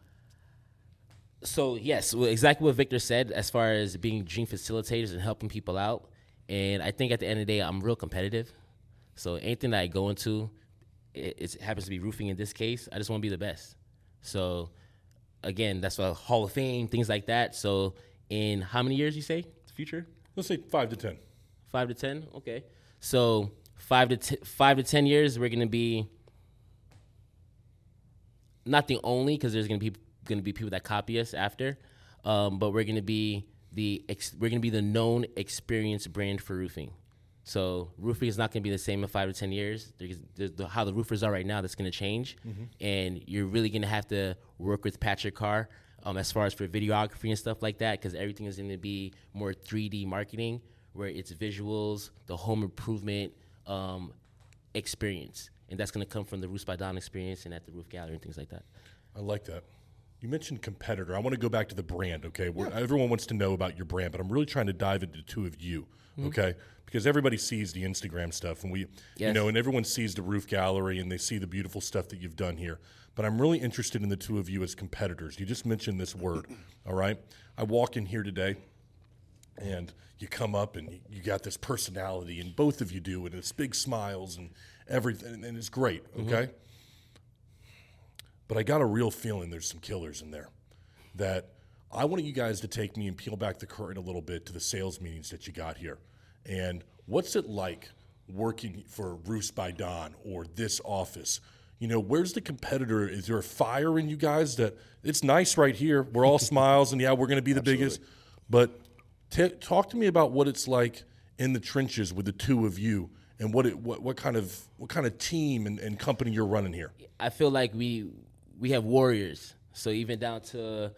so yes, well, exactly what Victor said as far as being dream facilitators and helping people out. And I think at the end of the day, I'm real competitive. So anything that I go into, it, it happens to be roofing in this case. I just want to be the best. So again, that's why Hall of Fame, things like that. So in how many years you say the future? Let's say five to ten. Five to ten. Okay. So five to t- five to ten years, we're gonna be not the only because there's gonna be gonna be people that copy us after, um, but we're gonna be the ex- we're gonna be the known experienced brand for roofing. So roofing is not gonna be the same in five to ten years. There's, there's the, how the roofers are right now, that's gonna change, and you're really gonna have to work with Patrick Carr. Um, as far as for videography and stuff like that, because everything is going to be more 3D marketing, where it's visuals, the home improvement um, experience, and that's going to come from the Roofs by Don experience and at the Roof Gallery and things like that. I like that. You mentioned competitor. I want to go back to the brand, okay? Where Everyone wants to know about your brand, but I'm really trying to dive into the two of you, okay? Because everybody sees the Instagram stuff, and we, you know, and everyone sees the roof gallery and they see the beautiful stuff that you've done here. But I'm really interested in the two of you as competitors. You just mentioned this word, all right? I walk in here today, and you come up and you, you got this personality, and both of you do, and it's big smiles and everything, and it's great, mm-hmm. okay? But I got a real feeling there's some killers in there that I want you guys to take me and peel back the curtain a little bit to the sales meetings that you got here. And what's it like working for Roofs by Don or this office? You know, where's the competitor? Is there a fire in you guys that it's nice right here? We're all smiles and yeah, we're going to be the biggest. But t- talk to me about what it's like in the trenches with the two of you and what it what, what kind of what kind of team and, and company you're running here. I feel like we we have warriors. So even down to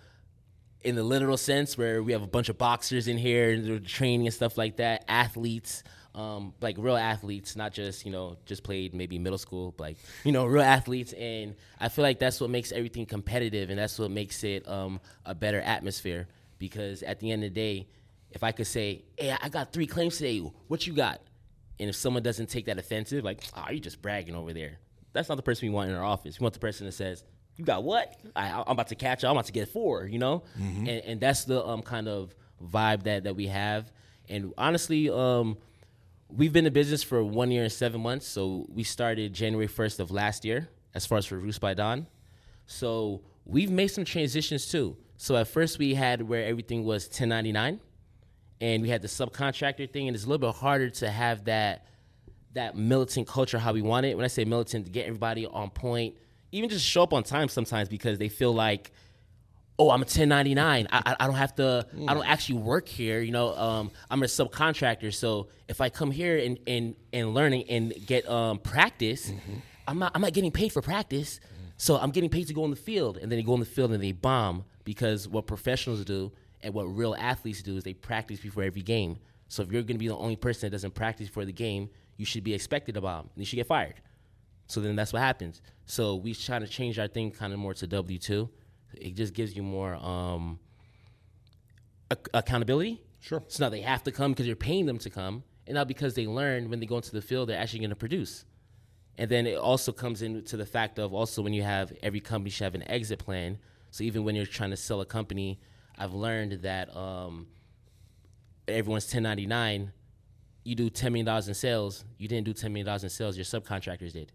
in the literal sense, where we have a bunch of boxers in here and they're training and stuff like that, athletes, um, like real athletes, not just you know just played maybe middle school, like you know real athletes. And I feel like that's what makes everything competitive, and that's what makes it um, a better atmosphere. Because at the end of the day, if I could say, "Hey, I got three claims today. What you got?" And if someone doesn't take that offensive, like, "Oh, you just bragging over there," that's not the person we want in our office. We want the person that says, "You got what? I, I'm about to catch. you. I'm about to get four. You know, and, and that's the um, kind of vibe that that we have. And honestly, um, we've been in business for one year and seven months. So we started January 1st of last year, as far as for Roofs by Don. So we've made some transitions too. So at first we had where everything was 1099 and we had the subcontractor thing and it's a little bit harder to have that that militant culture how we want it. When I say militant, to get everybody on point, even just show up on time sometimes because they feel like, oh, I'm a 1099. I, I, don't have to. I don't actually work here. You know, um, I'm a subcontractor. So if I come here and and and learning and get um, practice, I'm not I'm not getting paid for practice. So I'm getting paid to go in the field, and then they go in the field and they bomb because what professionals do and what real athletes do is they practice before every game. So if you're going to be the only person that doesn't practice for the game, you should be expected to bomb. And you should get fired. So then that's what happens. So we try to change our thing kind of more to W two. It just gives you more um, ac- accountability. Sure. So now they have to come because you're paying them to come, and now because they learn when they go into the field, they're actually going to produce. And then it also comes into the fact of also when you have every company should have an exit plan. So even when you're trying to sell a company, I've learned that um, everyone's 1099. You do $10 million in sales. You didn't do $10 million in sales. Your subcontractors did.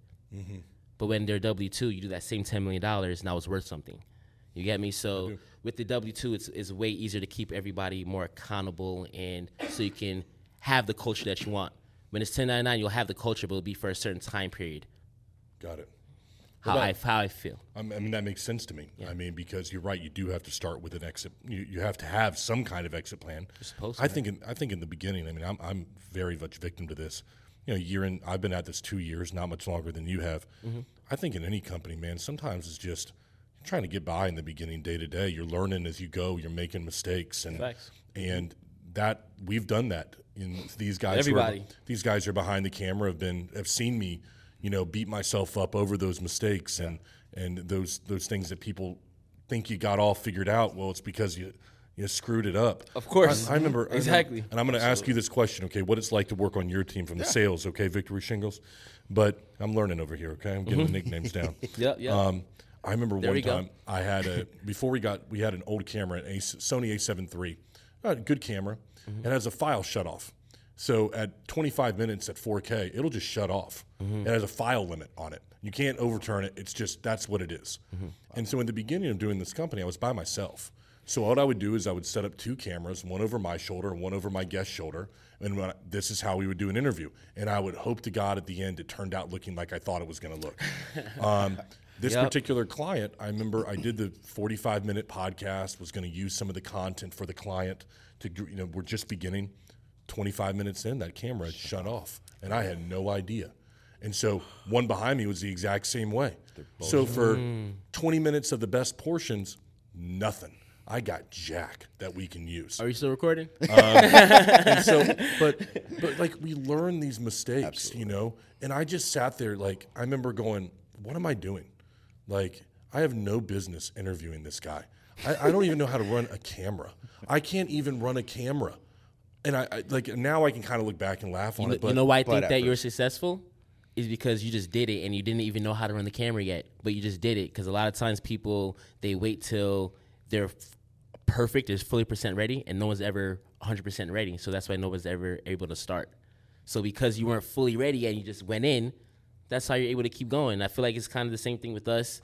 But when they're W two, you do that same ten million dollars, and now it's worth something. You get me? So with the W two, it's it's way easier to keep everybody more accountable, and so you can have the culture that you want. When it's ten ninety nine, you'll have the culture, but it'll be for a certain time period. Got it. How I how I feel. I mean, that makes sense to me. I mean, because you're right, you do have to start with an exit. You, you have to have some kind of exit plan. supposed I think. In, I think in the beginning. I mean, I'm, I'm very much victim to this. You know, year in. I've been at this two years, not much longer than you have. Mm-hmm. I think in any company, man, sometimes it's just trying to get by in the beginning, day to day. You're learning as you go. You're making mistakes, and Facts. and that we've done that. In these guys, who are- Everybody. these guys are behind the camera have been have seen me, you know, beat myself up over those mistakes and and those those things that people think you got all figured out. Well, it's because you you screwed it up. Of course. I, I remember I remember- Exactly. and I'm going to ask you this question, okay? What it's like to work on your team from the sales, okay? Victory Shingles, but I'm learning over here, okay? I'm getting the nicknames down. Yep, yep. Um, I remember There one we go. time I had a before we got we had an old camera, an A, Sony A7 III, uh, good camera. Mm-hmm. It has a file shut off. So at 25 minutes at 4K, it'll just shut off. Mm-hmm. It has a file limit on it. You can't overturn it. It's just that's what it is. Mm-hmm. And so in the beginning of doing this company, I was by myself. So what I would do is I would set up two cameras, one over my shoulder and one over my guest shoulder, and when I- this is how we would do an interview. And I would hope to God at the end it turned out looking like I thought it was going to look. Um, this Yep. particular client, I remember I did the 45 minute podcast, was going to use some of the content for the client to, you know, we're just beginning. 25 minutes in, that camera had shut off, and I had no idea. And so one behind me was the exact same way. So for mm. 20 minutes of the best portions, nothing. I got jack that we can use. Are you still recording? Um, and so, but but like we learn these mistakes, you know. And I just sat there, like I remember going, "What am I doing? Like I have no business interviewing this guy. I, I don't even know how to run a camera. I can't even run a camera." And I, I like now I can kind of look back and laugh on You, it. But you know why I think at that you're successful is because you just did it and you didn't even know how to run the camera yet, but you just did it. Because a lot of times people they wait till they're f- perfect, is fully percent ready, and no one's ever 100 percent ready. So that's why no one's ever able to start. So because you weren't fully ready and you just went in, that's how you're able to keep going. I feel like it's kind of the same thing with us.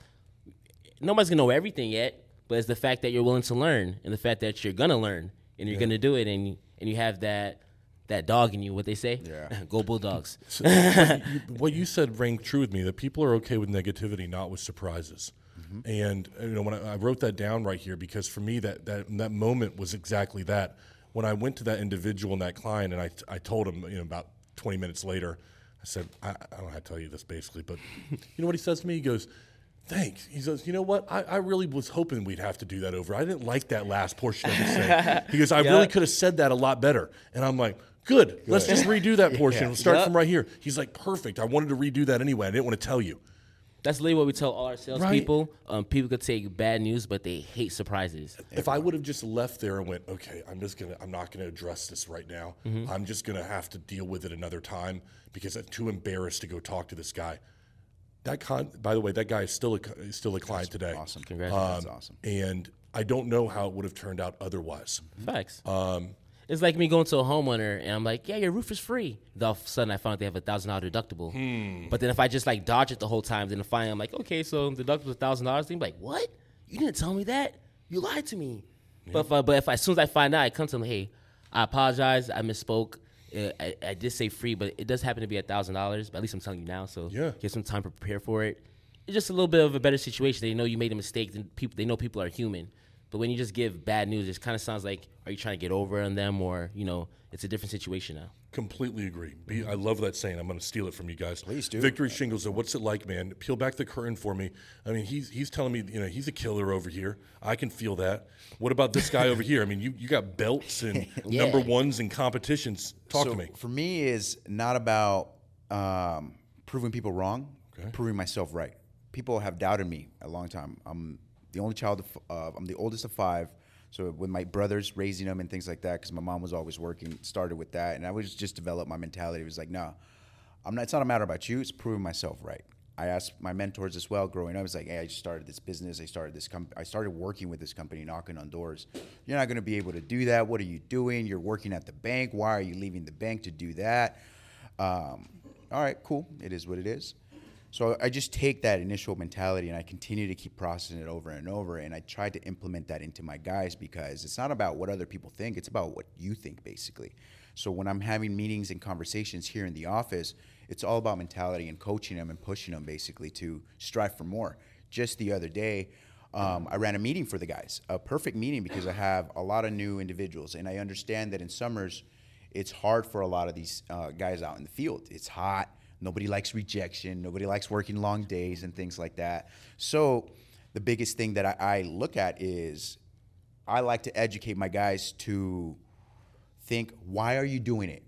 Nobody's gonna know everything yet, but it's the fact that you're willing to learn and the fact that you're gonna learn and you're gonna do it and and you have that that dog in you. What they say? Yeah. Go Bulldogs. So, what, you, what you said rang true with me that people are okay with negativity, not with surprises. Mm-hmm. And uh, you know, when I, I wrote that down right here, because for me, that that that moment was exactly that. When I went to that individual and that client, and I I told him, you know, about 20 minutes later, I said, I, I don't know how to tell you this basically, but you know what he says to me? He goes. Thanks. He says, you know what? I, I really was hoping we'd have to do that over. I didn't like that last portion of the thing. He goes, I really could have said that a lot better. And I'm like, good. Let's just redo that portion. We'll start Yep. from right here. He's like, perfect. I wanted to redo that anyway. I didn't want to tell you. That's literally what we tell all our salespeople. Um, people could take bad news, but they hate surprises. If I would have just left there and went, okay, I'm just gonna, I'm not gonna address this right now. I'm just gonna have to deal with it another time because I'm too embarrassed to go talk to this guy. That con, by the way, that guy is still a, still a client today. Awesome. Congrats. That's awesome. And I don't know how it would have turned out otherwise. Facts. Um, it's like me going to a homeowner and I'm like, yeah, your roof is free. Then all of a sudden I found out they have a thousand dollar deductible. Hmm. But then if I just like dodge it the whole time, then finally I'm like, okay, so the deductible a thousand dollars. Then like, what? You didn't tell me that. You lied to me. But if I, but if I, as soon as I find out, I come to them, hey, I apologize. I misspoke. Uh, I, I did say free, but it does happen to be a thousand dollars. But at least I'm telling you now, so Yeah. get some time to prepare for it. It's just a little bit of a better situation. They know you made a mistake. Then people they know people are human. But when you just give bad news, it kind of sounds like are you trying to get over on them, or you know, it's a different situation now. Completely agree. Be, I love that saying. I'm going to steal it from you guys. Please do. Victory Shingles. What's it like, man? Peel back the curtain for me. I mean, he's he's telling me, you know, he's a killer over here. I can feel that. What about this guy over here? I mean, you you got belts and Yeah. number ones and competitions. Talk so to me. For me, is not about um, proving people wrong, proving myself right. People have doubted me a long time. I'm the only child. Of, uh, I'm the oldest of five. So with my brothers raising them and things like that, because my mom was always working, started with that, and I was just developed my mentality. It was like, no, I'm not. It's not a matter about you. It's proving myself right. I asked my mentors as well growing up. I was like, hey, I just started this business. I started this company. I started working with this company, knocking on doors. You're not going to be able to do that. What are you doing? You're working at the bank. Why are you leaving the bank to do that? Um, all right, cool. It is what it is. So I just take that initial mentality and I continue to keep processing it over and over. And I try to implement that into my guys because it's not about what other people think, it's about what you think, basically. So when I'm having meetings and conversations here in the office, it's all about mentality and coaching them and pushing them basically to strive for more. Just the other day, um, I ran a meeting for the guys, a perfect meeting because I have a lot of new individuals. And I understand that in summers, it's hard for a lot of these uh, guys out in the field. It's hot. Nobody likes rejection. Nobody likes working long days and things like that. So, the biggest thing that I, I look at is I like to educate my guys to think, why are you doing it?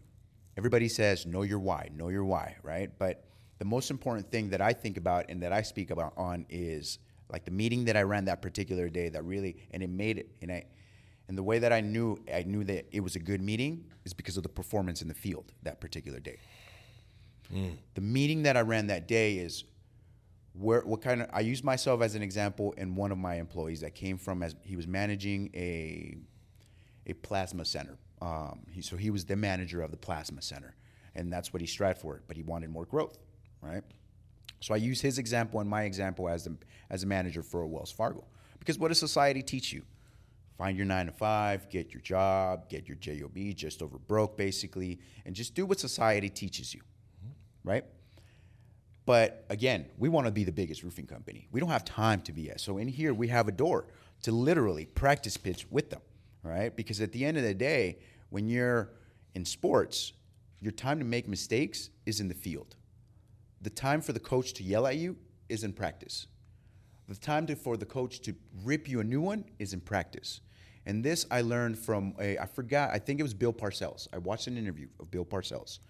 Everybody says, know your why, know your why, right? But the most important thing that I think about and that I speak about on is like the meeting that I ran that particular day that really and it made it and I and the way that I knew I knew that it was a good meeting is because of the performance in the field that particular day. The meeting that I ran that day is where what kind of I use myself as an example in one of my employees that came from as he was managing a a plasma center. Um, he, so he was the manager of the plasma center, and that's what he strived for. But he wanted more growth, right? So I use his example and my example as the, as a manager for Wells Fargo. Because what does society teach you? Find your nine to five, get your job, get your job, just over broke basically, and just do what society teaches you, right? But again, we want to be the biggest roofing company. We don't have time to be at. So in here, we have a door to literally practice pitch with them, right? Because at the end of the day, when you're in sports, your time to make mistakes is in the field. The time for the coach to yell at you is in practice. The time to, for the coach to rip you a new one is in practice. And this I learned from a, I forgot, I think it was Bill Parcells. I watched an interview of Bill Parcells,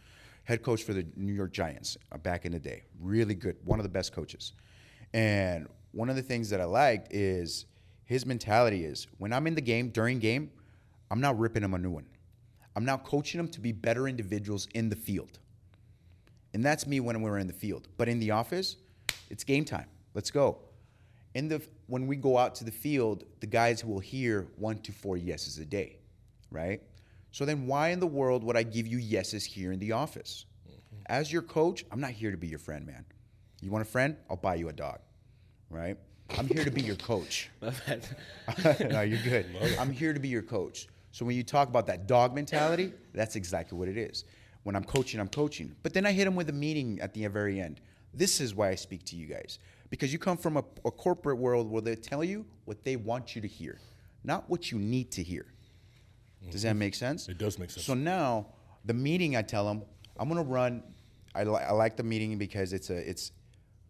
head coach for the New York Giants uh, back in the day. Really good, one of the best coaches. And one of the things that I liked is his mentality is when I'm in the game, during game, I'm not ripping him a new one. I'm now coaching them to be better individuals in the field. And that's me when we're in the field. But in the office, it's game time. Let's go. In the when we go out to the field, the guys will hear one to four yeses a day, right? So then why in the world would I give you yeses here in the office? As your coach, I'm not here to be your friend, man. You want a friend? I'll buy you a dog, right? I'm here to be your coach. No, you're good. I'm here to be your coach. So when you talk about that dog mentality, that's exactly what it is. When I'm coaching, I'm coaching. But then I hit them with a meaning at the very end. This is why I speak to you guys. Because you come from a, a corporate world where they tell you what they want you to hear, not what you need to hear. Does that mm-hmm. make sense? It does make sense. So now the meeting, I tell them, I'm gonna run. I, li- I like the meeting because it's a it's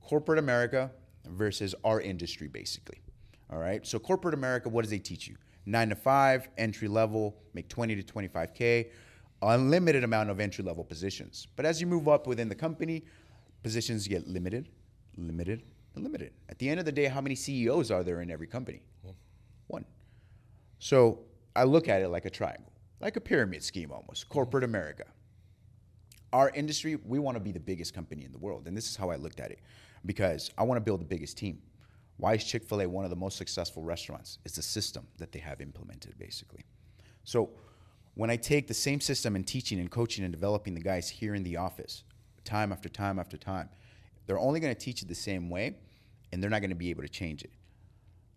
corporate America versus our industry, basically. All right. So corporate America, what does they teach you? Nine to five, entry level, make 20 to 25k, unlimited amount of entry level positions. But as you move up within the company, positions get limited, limited, and limited. At the end of the day, how many CEOs are there in every company? One. So I look at it like a triangle, like a pyramid scheme almost, corporate America. Our industry, we want to be the biggest company in the world. And this is how I looked at it because I want to build the biggest team. Why is Chick fil A one of the most successful restaurants? It's the system that they have implemented, basically. So when I take the same system and teaching and coaching and developing the guys here in the office, time after time after time, they're only going to teach it the same way and they're not going to be able to change it.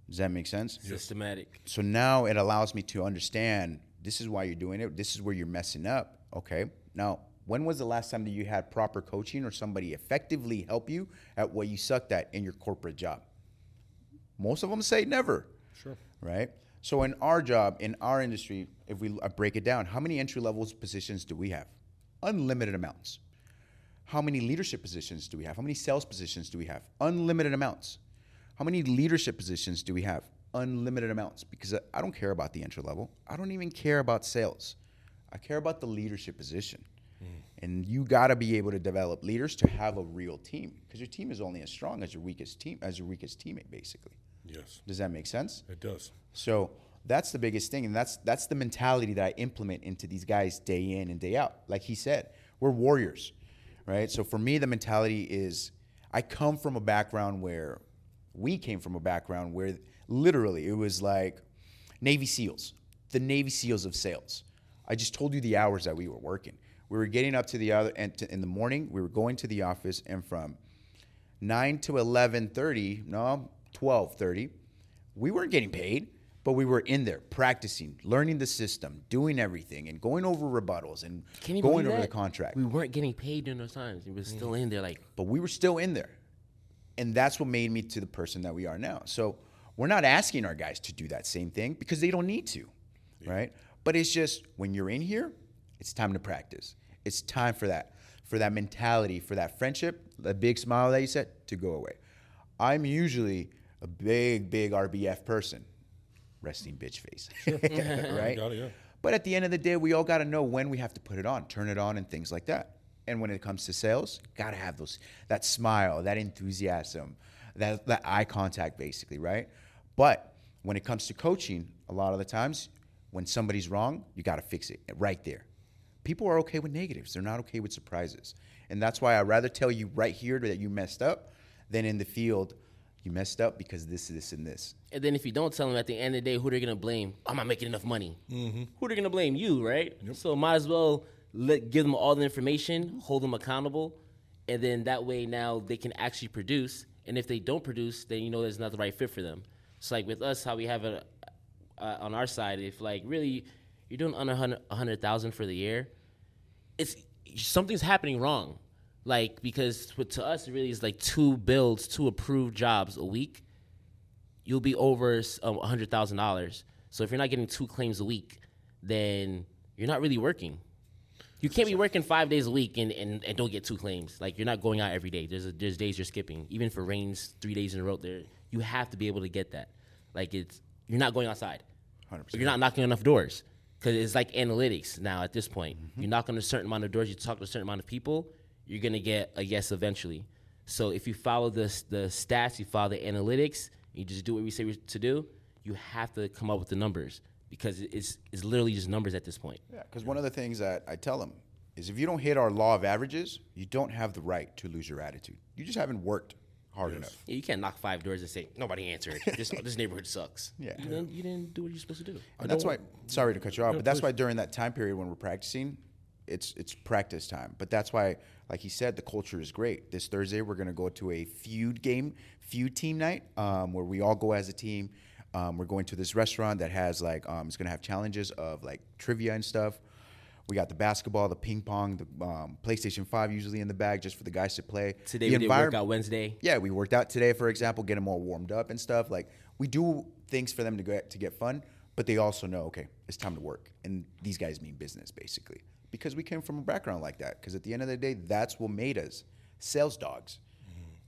Does that make sense? Systematic. So now it allows me to understand this is why you're doing it. This is where you're messing up. Okay. Now, when was the last time that you had proper coaching or somebody effectively help you at what you sucked at in your corporate job? Most of them say never. Sure. Right. So in our job, in our industry, if we uh, break it down, how many entry level positions do we have? Unlimited amounts. How many leadership positions do we have? How many sales positions do we have? Unlimited amounts. How many leadership positions do we have? Unlimited amounts. Because I- don't care about the entry level. I don't even care about sales. I care about the leadership position. Mm. And you got to be able to develop leaders to have a real team because your team is only as strong as your weakest team as your weakest teammate basically. Yes, Does that make sense? it does. So that's the biggest thing, and that's that's the mentality that I implement into these guys day in and day out. Like he said, we're warriors, right? So for me, the mentality is I come from a background where we came from a background where literally it was like Navy SEALs, the Navy SEALs of sales. I just told you the hours that we were working. We were getting up to the other and to, in the morning. We were going to the office, and from nine to eleven thirty, no, twelve thirty, we weren't getting paid, but we were in there practicing, learning the system, doing everything, and going over rebuttals and going over the contract. We weren't getting paid during those times. We were still mm. in there like but we were still in there. And that's what made me to the person that we are now. So we're not asking our guys to do that same thing because they don't need to, right? But it's just when you're in here, it's time to practice. It's time for that, for that mentality, for that friendship, that big smile that you said to go away. I'm usually a big, big RBF person, resting bitch face, right? It, yeah. But at the end of the day, we all got to know when we have to put it on, turn it on, and things like that. And when it comes to sales, got to have those that smile, that enthusiasm, that that eye contact basically, right? But when it comes to coaching, a lot of the times when somebody's wrong, you got to fix it right there. People are okay with negatives. They're not okay with surprises. And that's why I'd rather tell you right here that you messed up than in the field you messed up because this, this, and this. And then if you don't tell them at the end of the day, who they're gonna blame? Oh, I'm not making enough money. Mm-hmm. Who they're gonna blame? You, right? So might as well let, give them all the information, hold them accountable, and then that way now they can actually produce. And if they don't produce, then you know there's not the right fit for them. It's like with us, how we have it uh, on our side. If like really you're doing under hundred thousand for the year, it's something's happening wrong. Like because with, to us, it really is like two builds, two approved jobs a week you'll be over um, a hundred thousand dollars. So if you're not getting two claims a week, then you're not really working. You can't be working five days a week and, and, and don't get two claims. Like you're not going out every day. There's a, there's days you're skipping. Even for rains, three days in a row, there you have to be able to get that. Like it's you're not going outside. 100%. You're not knocking enough doors because it's like analytics now. At this point, you knock on a certain amount of doors, you talk to a certain amount of people, you're gonna get a yes eventually. So if you follow the the stats, you follow the analytics, you just do what we say to do. You have to come up with the numbers because it's it's literally just numbers at this point. Yeah, because one of the things that I tell them is if you don't hit our law of averages, you don't have the right to lose your attitude. You just haven't worked hard enough. Yeah, you can't knock five doors and say nobody answered. this this neighborhood sucks. Yeah. you didn't, you didn't do what you're supposed to do. And that's why. Sorry to cut you off, but that's why during that time period when we're practicing, it's it's practice time. But that's why, like he said, the culture is great. This Thursday we're gonna go to a feud game, feud team night, um, where we all go as a team. Um, we're going to this restaurant that has like um, it's gonna have challenges of like trivia and stuff. We got the basketball, the ping pong, the um, PlayStation Five usually in the bag just for the guys to play. Today the we did workout Wednesday. yeah, we worked out today, for example, get them all warmed up and stuff. Like we do things for them to get to get fun, but they also know, okay, it's time to work. And these guys mean business, basically, because we came from a background like that. Because at the end of the day, that's what made us sales dogs.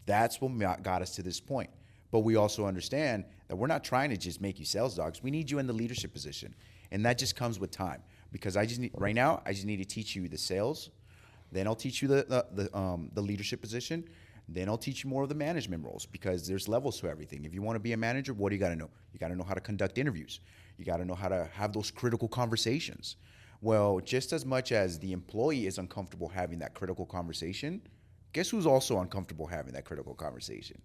That's what got us to this point. But we also understand that we're not trying to just make you sales dogs. We need you in the leadership position, and that just comes with time. Because I just need right now, I just need to teach you the sales, then I'll teach you the the, the, um, the leadership position. Then I'll teach you more of the management roles because there's levels to everything. If you want to be a manager, what do you got to know? You got to know how to conduct interviews. You got to know how to have those critical conversations. Well, just as much as the employee is uncomfortable having that critical conversation, guess who's also uncomfortable having that critical conversation?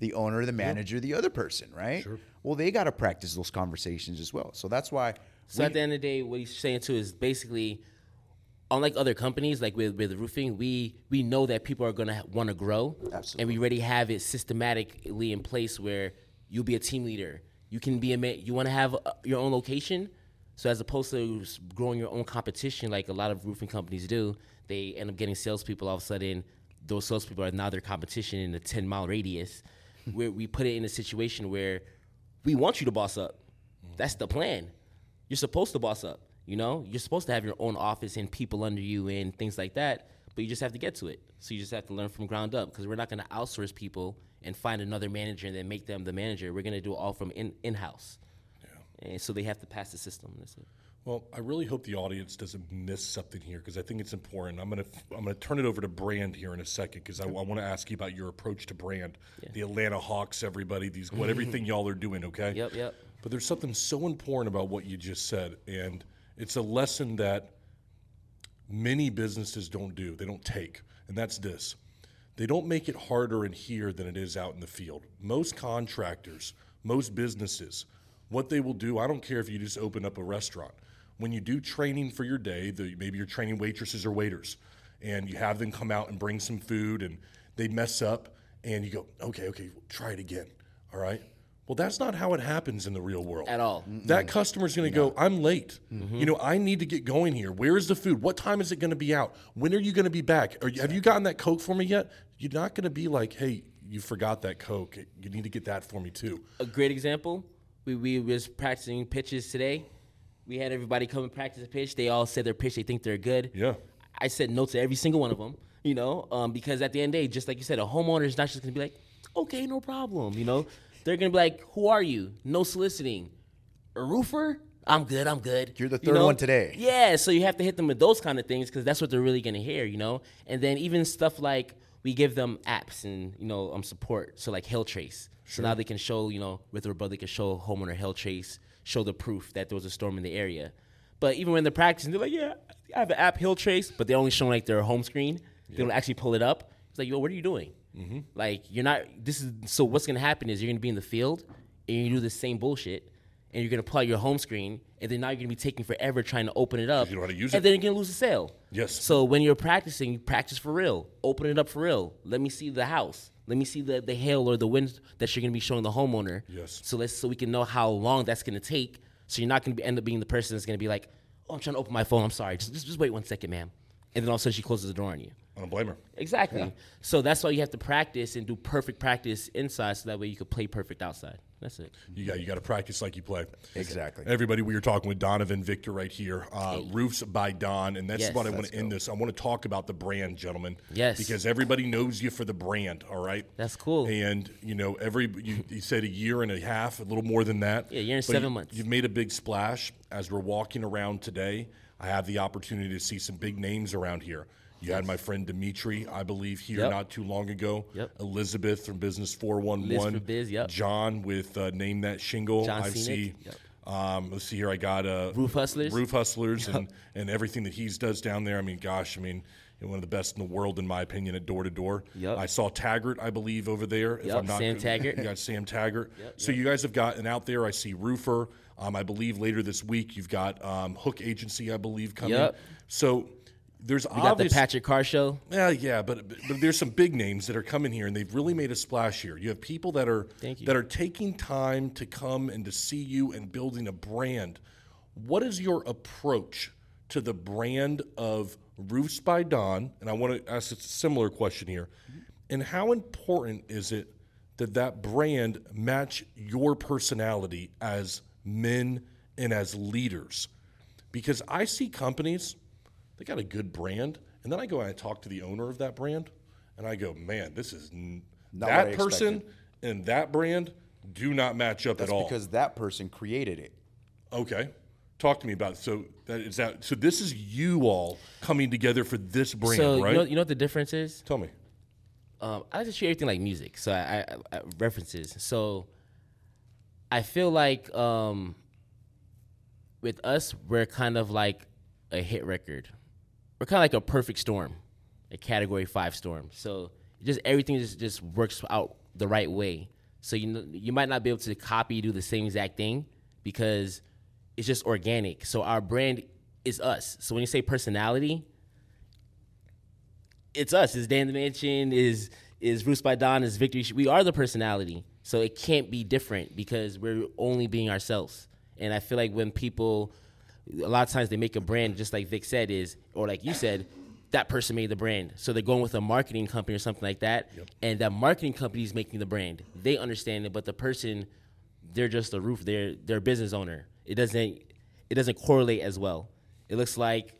The owner, the manager, the other person, right? Sure. Well, they got to practice those conversations as well. So that's why. So at the end of the day, what he's saying too is basically, unlike other companies, like with with roofing, we we know that people are gonna want to grow, and we already have it systematically in place where you'll be a team leader. You can be a ma- you want to have uh, your own location, so as opposed to growing your own competition like a lot of roofing companies do, they end up getting salespeople. All of a sudden, those salespeople are now their competition in a ten mile radius. Where we put it in a situation where we want you to boss up. That's the plan. You're supposed to boss up. You know, you're supposed to have your own office and people under you and things like that. But you just have to get to it. So you just have to learn from ground up because we're not going to outsource people and find another manager and then make them the manager. We're going to do it all from in in house. Yeah. And so they have to pass the system. That's it. Well, I really hope the audience doesn't miss something here because I think it's important. I'm gonna I'm gonna turn it over to Brand here in a second because I, want to ask you about your approach to Brand, the Atlanta Hawks, everybody, these what everything y'all are doing. Okay. Yep, yep. But there's something so important about what you just said, and it's a lesson that many businesses don't do. They don't take, and that's this. They don't make it harder in here than it is out in the field. Most contractors, most businesses, what they will do, I don't care if you just open up a restaurant. When you do training for your day, the, maybe you're training waitresses or waiters, and you have them come out and bring some food, and they mess up, and you go, okay, okay, try it again. All right. Well, that's not how it happens in the real world At all. That customer's going to go, I'm late. Mm-hmm. You know, I need to get going here. Where is the food? What time is it going to be out? When are you going to be back? Are have you gotten that Coke for me yet? You're not going to be like, hey, you forgot that Coke. You need to get that for me too. a great example. We we was practicing pitches today. We had everybody come and practice a pitch. They all said their pitch. They think they're good. Yeah. I said no to every single one of them. You know, um, because at the end of the day, just like you said, a homeowner is not just gonna be like, okay, no problem. You know, they're gonna be like, who are you? No soliciting. A roofer? I'm good. I'm good. You're the You third know? one today. Yeah, so you have to hit them with those kind of things because that's what they're really gonna hear. You know, and then even stuff like we give them apps and you know um support. So like Hail Trace. So now they can show you know with their brother they can show homeowner Hail Trace, show the proof that there was a storm in the area. But even when they're practicing, they're like, yeah, I have an app Hail Trace, but they only show like their home screen. They don't actually pull it up. It's like, yo, what are you doing? Mm-hmm. Like you're not. This is so. What's gonna happen is you're gonna be in the field and you do the same bullshit, and you're gonna pull out your home screen, and then now you're gonna be taking forever trying to open it up. you know how to use and it. And then you're gonna lose the sale. Yes. So when you're practicing, you practice for real. Open it up for real. Let me see the house. Let me see the, the hail or the wind that you're gonna be showing the homeowner. Yes. So let's so we can know how long that's gonna take. So you're not gonna be, end up being the person that's gonna be like, oh, I'm trying to open my phone. I'm sorry. Just, just, just wait one second, ma'am. And then all of a sudden she closes the door on you. I don't blame her. Exactly. So that's why you have to practice and do perfect practice inside, so that way you could play perfect outside. That's it. You got you got to practice like you play. Exactly. Everybody, we are talking with Donovan Victor right here. Uh, Roofs by Don, and that's Yes. what I want Let's to end this. I want to talk about the brand, gentlemen. Yes. Because everybody knows you for the brand. All right. That's cool. And you know, every you, you said a year and a half, a little more than that. Yeah, a year and seven you- months. You've made a big splash. As we're walking around today, I have the opportunity to see some big names around here. You had my friend Dimitri, I believe, here Yep. not too long ago. Yep. Elizabeth from Business 411. Liz for Biz, yep. John with uh, Name That Shingle. John I Scenic, see. yep. Um, let's see here. I got uh, Roof Hustlers. Roof Hustlers, and, and everything that he's does down there. I mean, gosh, I mean, one of the best in the world, in my opinion, at door to door. Yep. I saw Taggart, I believe, over there. If Yep, I'm not Sam Taggart. You got Sam Taggart. Yep, so you guys have got, and out there, I see Roofer. Um, I believe later this week you've got um, Hook Agency, I believe, coming. Yep. So there's We got the. Patrick Carr show. Yeah, yeah, but, but but there's some big names that are coming here, and they've really made a splash here. You have people that are that are taking time to come and to see you and building a brand. What is your approach to the brand of Roofs by Don? And I want to ask a similar question here. And how important is it that that brand match your personality as men and as leaders? Because I see companies, they got a good brand, and then I go and I talk to the owner of that brand, and I go, man, this is n- Not that person and that brand do not match up That's at all. because that person created it. okay, talk to me about it. So that is that. So this is you all coming together for this brand, so right? you know, you know what the difference is? Tell me. um, I just treat everything like music. So I, I, I references. So I feel like um, with us, we're kind of like a hit record. We're kind of like a perfect storm, a category five storm. So just everything just, just works out the right way. So you know, you might not be able to copy do the same exact thing because it's just organic. So our brand is us. So when you say personality, it's us. Is Dan the Mansion? Is is Roofs by Don? Is Victory? We are the personality, so it can't be different because we're only being ourselves. And I feel like when people, a lot of times they make a brand, just like Vic said, is or like you said, that person made the brand. So they're going with a marketing company or something like that, and that marketing company is making the brand. They understand it, but the person, they're just a roof. They're they're a business owner. It doesn't it doesn't correlate as well. It looks like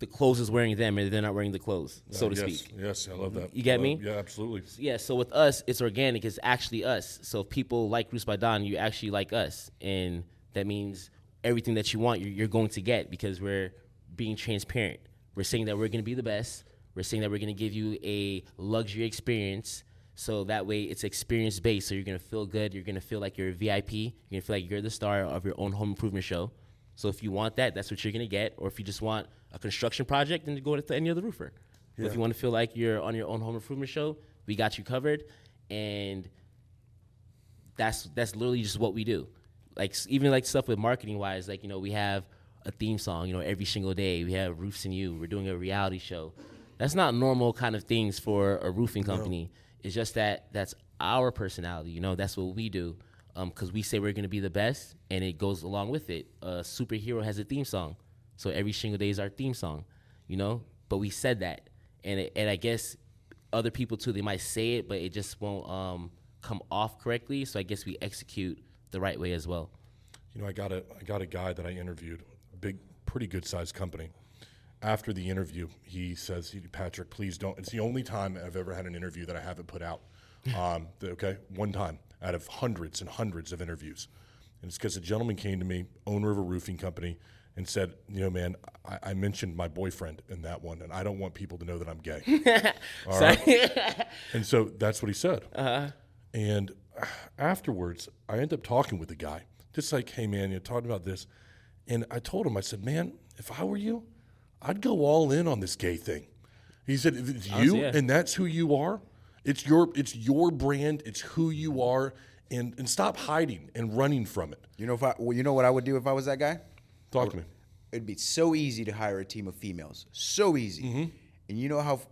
the clothes is wearing them and they're not wearing the clothes, so to Uh, yes, speak. Yes, I love that. You get Uh, me? Yeah, absolutely. Yeah, so with us, it's organic. It's actually us. So if people like Roofs by Don, you actually like us, and that means everything that you want, you're, you're going to get because we're being transparent. We're saying that we're going to be the best. We're saying that we're going to give you a luxury experience. So that way, it's experience based. So you're going to feel good. You're going to feel like you're a VIP. You're going to feel like you're the star of your own home improvement show. So if you want that, that's what you're going to get. Or if you just want a construction project, then you go to any other roofer. But If you want to feel like you're on your own home improvement show, we got you covered. And that's that's literally just what we do. Like even like stuff with marketing wise, like you know we have a theme song, you know every single day. We have roofs and you. We're doing a reality show. That's not normal kind of things for a roofing company. It's just that that's our personality. You know that's what we do because we say we're gonna be the best, and it goes along with it. A superhero has a theme song, so every single day is our theme song. You know, but we said that, and it, and I guess other people too they might say it but it just won't um, come off correctly so i guess we execute the right way as well You know, I got a I got a guy that I interviewed, big, pretty good sized company. After the interview, he says, "Patrick, please don't." It's the only time I've ever had an interview that I haven't put out. Um, the- okay, one time out of hundreds and hundreds of interviews, and it's because a gentleman came to me, owner of a roofing company, and said, you know, man, I, I mentioned my boyfriend in that one, and I don't want people to know that I'm gay. All right. and so that's what he said. Uh-huh. And afterwards, I ended up talking with the guy, just like, hey, man, you're talking about this. And I told him, I said, man, if I were you, I'd go all in on this gay thing. He said, if it's you yeah. and that's who you are, it's your it's your brand, it's who you are, and and stop hiding and running from it. You know if I, well, you know what I would do if I was that guy? Talk to me. It'd be so easy to hire a team of females. So easy. Mm-hmm. And you know how, how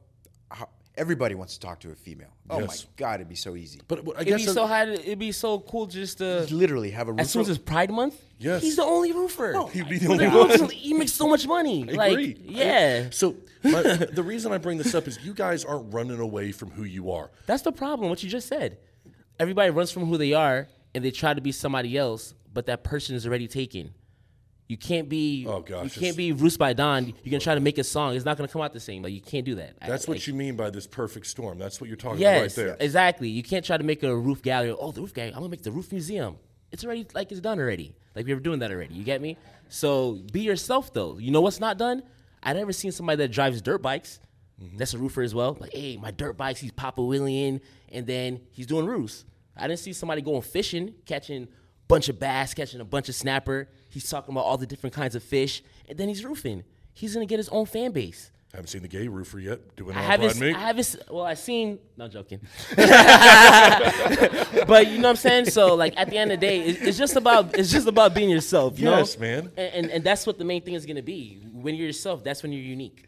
everybody wants to talk to a female. Oh Yes. my god, it'd be so easy. But, but I It'd guess be so high. to- It'd be so cool just to. Literally have a As soon as it's Pride Month, Yes. he's the only roofer. he'd be the Like, only one. He makes so much money. I like, agree. yeah, So my, the reason I bring this up is you guys aren't running away from who you are. that's the problem. What you just said. Everybody runs from who they are, and they try to be somebody else, but that person is already taken. You can't be. Oh, gosh, You can't be Roofs by Don. You're gonna try to make a song. It's not gonna come out the same. Like you can't do that. That's I, what like, you mean by this perfect storm. That's what you're talking Yes, about right there. exactly. You can't try to make a roof gallery. Oh, the roof gallery. I'm gonna make the roof museum. It's already like it's done already. Like we were doing that already. You get me? So be yourself though. You know what's not done? I never seen somebody that drives dirt bikes. Mm-hmm. That's a roofer as well. Like, hey, my dirt bikes. He's Papa Willian, and then he's doing roofs. I didn't see somebody going fishing, catching a bunch of bass, catching a bunch of snapper. He's talking about all the different kinds of fish, and then he's roofing. He's gonna get his own fan base. I haven't seen the gay roofer yet doing I all haven't. Pride Week. I haven't. Well, I seen. No I'm joking. but you know what I'm saying. So like at the end of the day, it, it's just about it's just about being yourself. You Yes, know? man. And, and and that's what the main thing is gonna be. When you're yourself, that's when you're unique.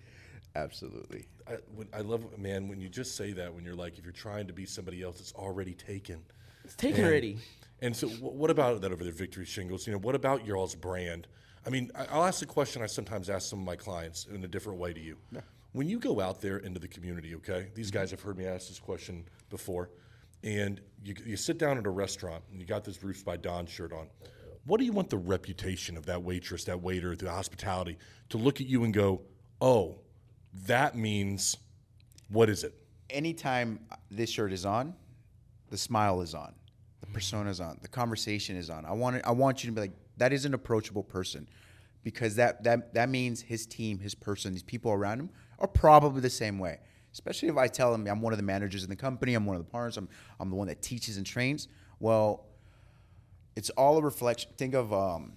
Absolutely. I, when, I love, man, when you just say that, when you're like, if you're trying to be somebody else, it's already taken. It's taken And- already. And so, what about that over there, Victory Shingles? You know, what about your all's brand? I mean, I'll ask the question I sometimes ask some of my clients in a different way to you. When you go out there into the community, okay, these mm-hmm. guys have heard me ask this question before, and you, you sit down at a restaurant and you got this Roofs by Don shirt on. What do you want the reputation of that waitress, that waiter, the hospitality to look at you and go, oh, that means, what is it? Anytime this shirt is on, the smile is on, the persona is on, the conversation is on. I want it, I want you to be like that is an approachable person, because that that that means his team, his person, these people around him are probably the same way. Especially if I tell him I'm one of the managers in the company, I'm one of the partners, I'm I'm the one that teaches and trains. Well, it's all a reflection. Think of, um,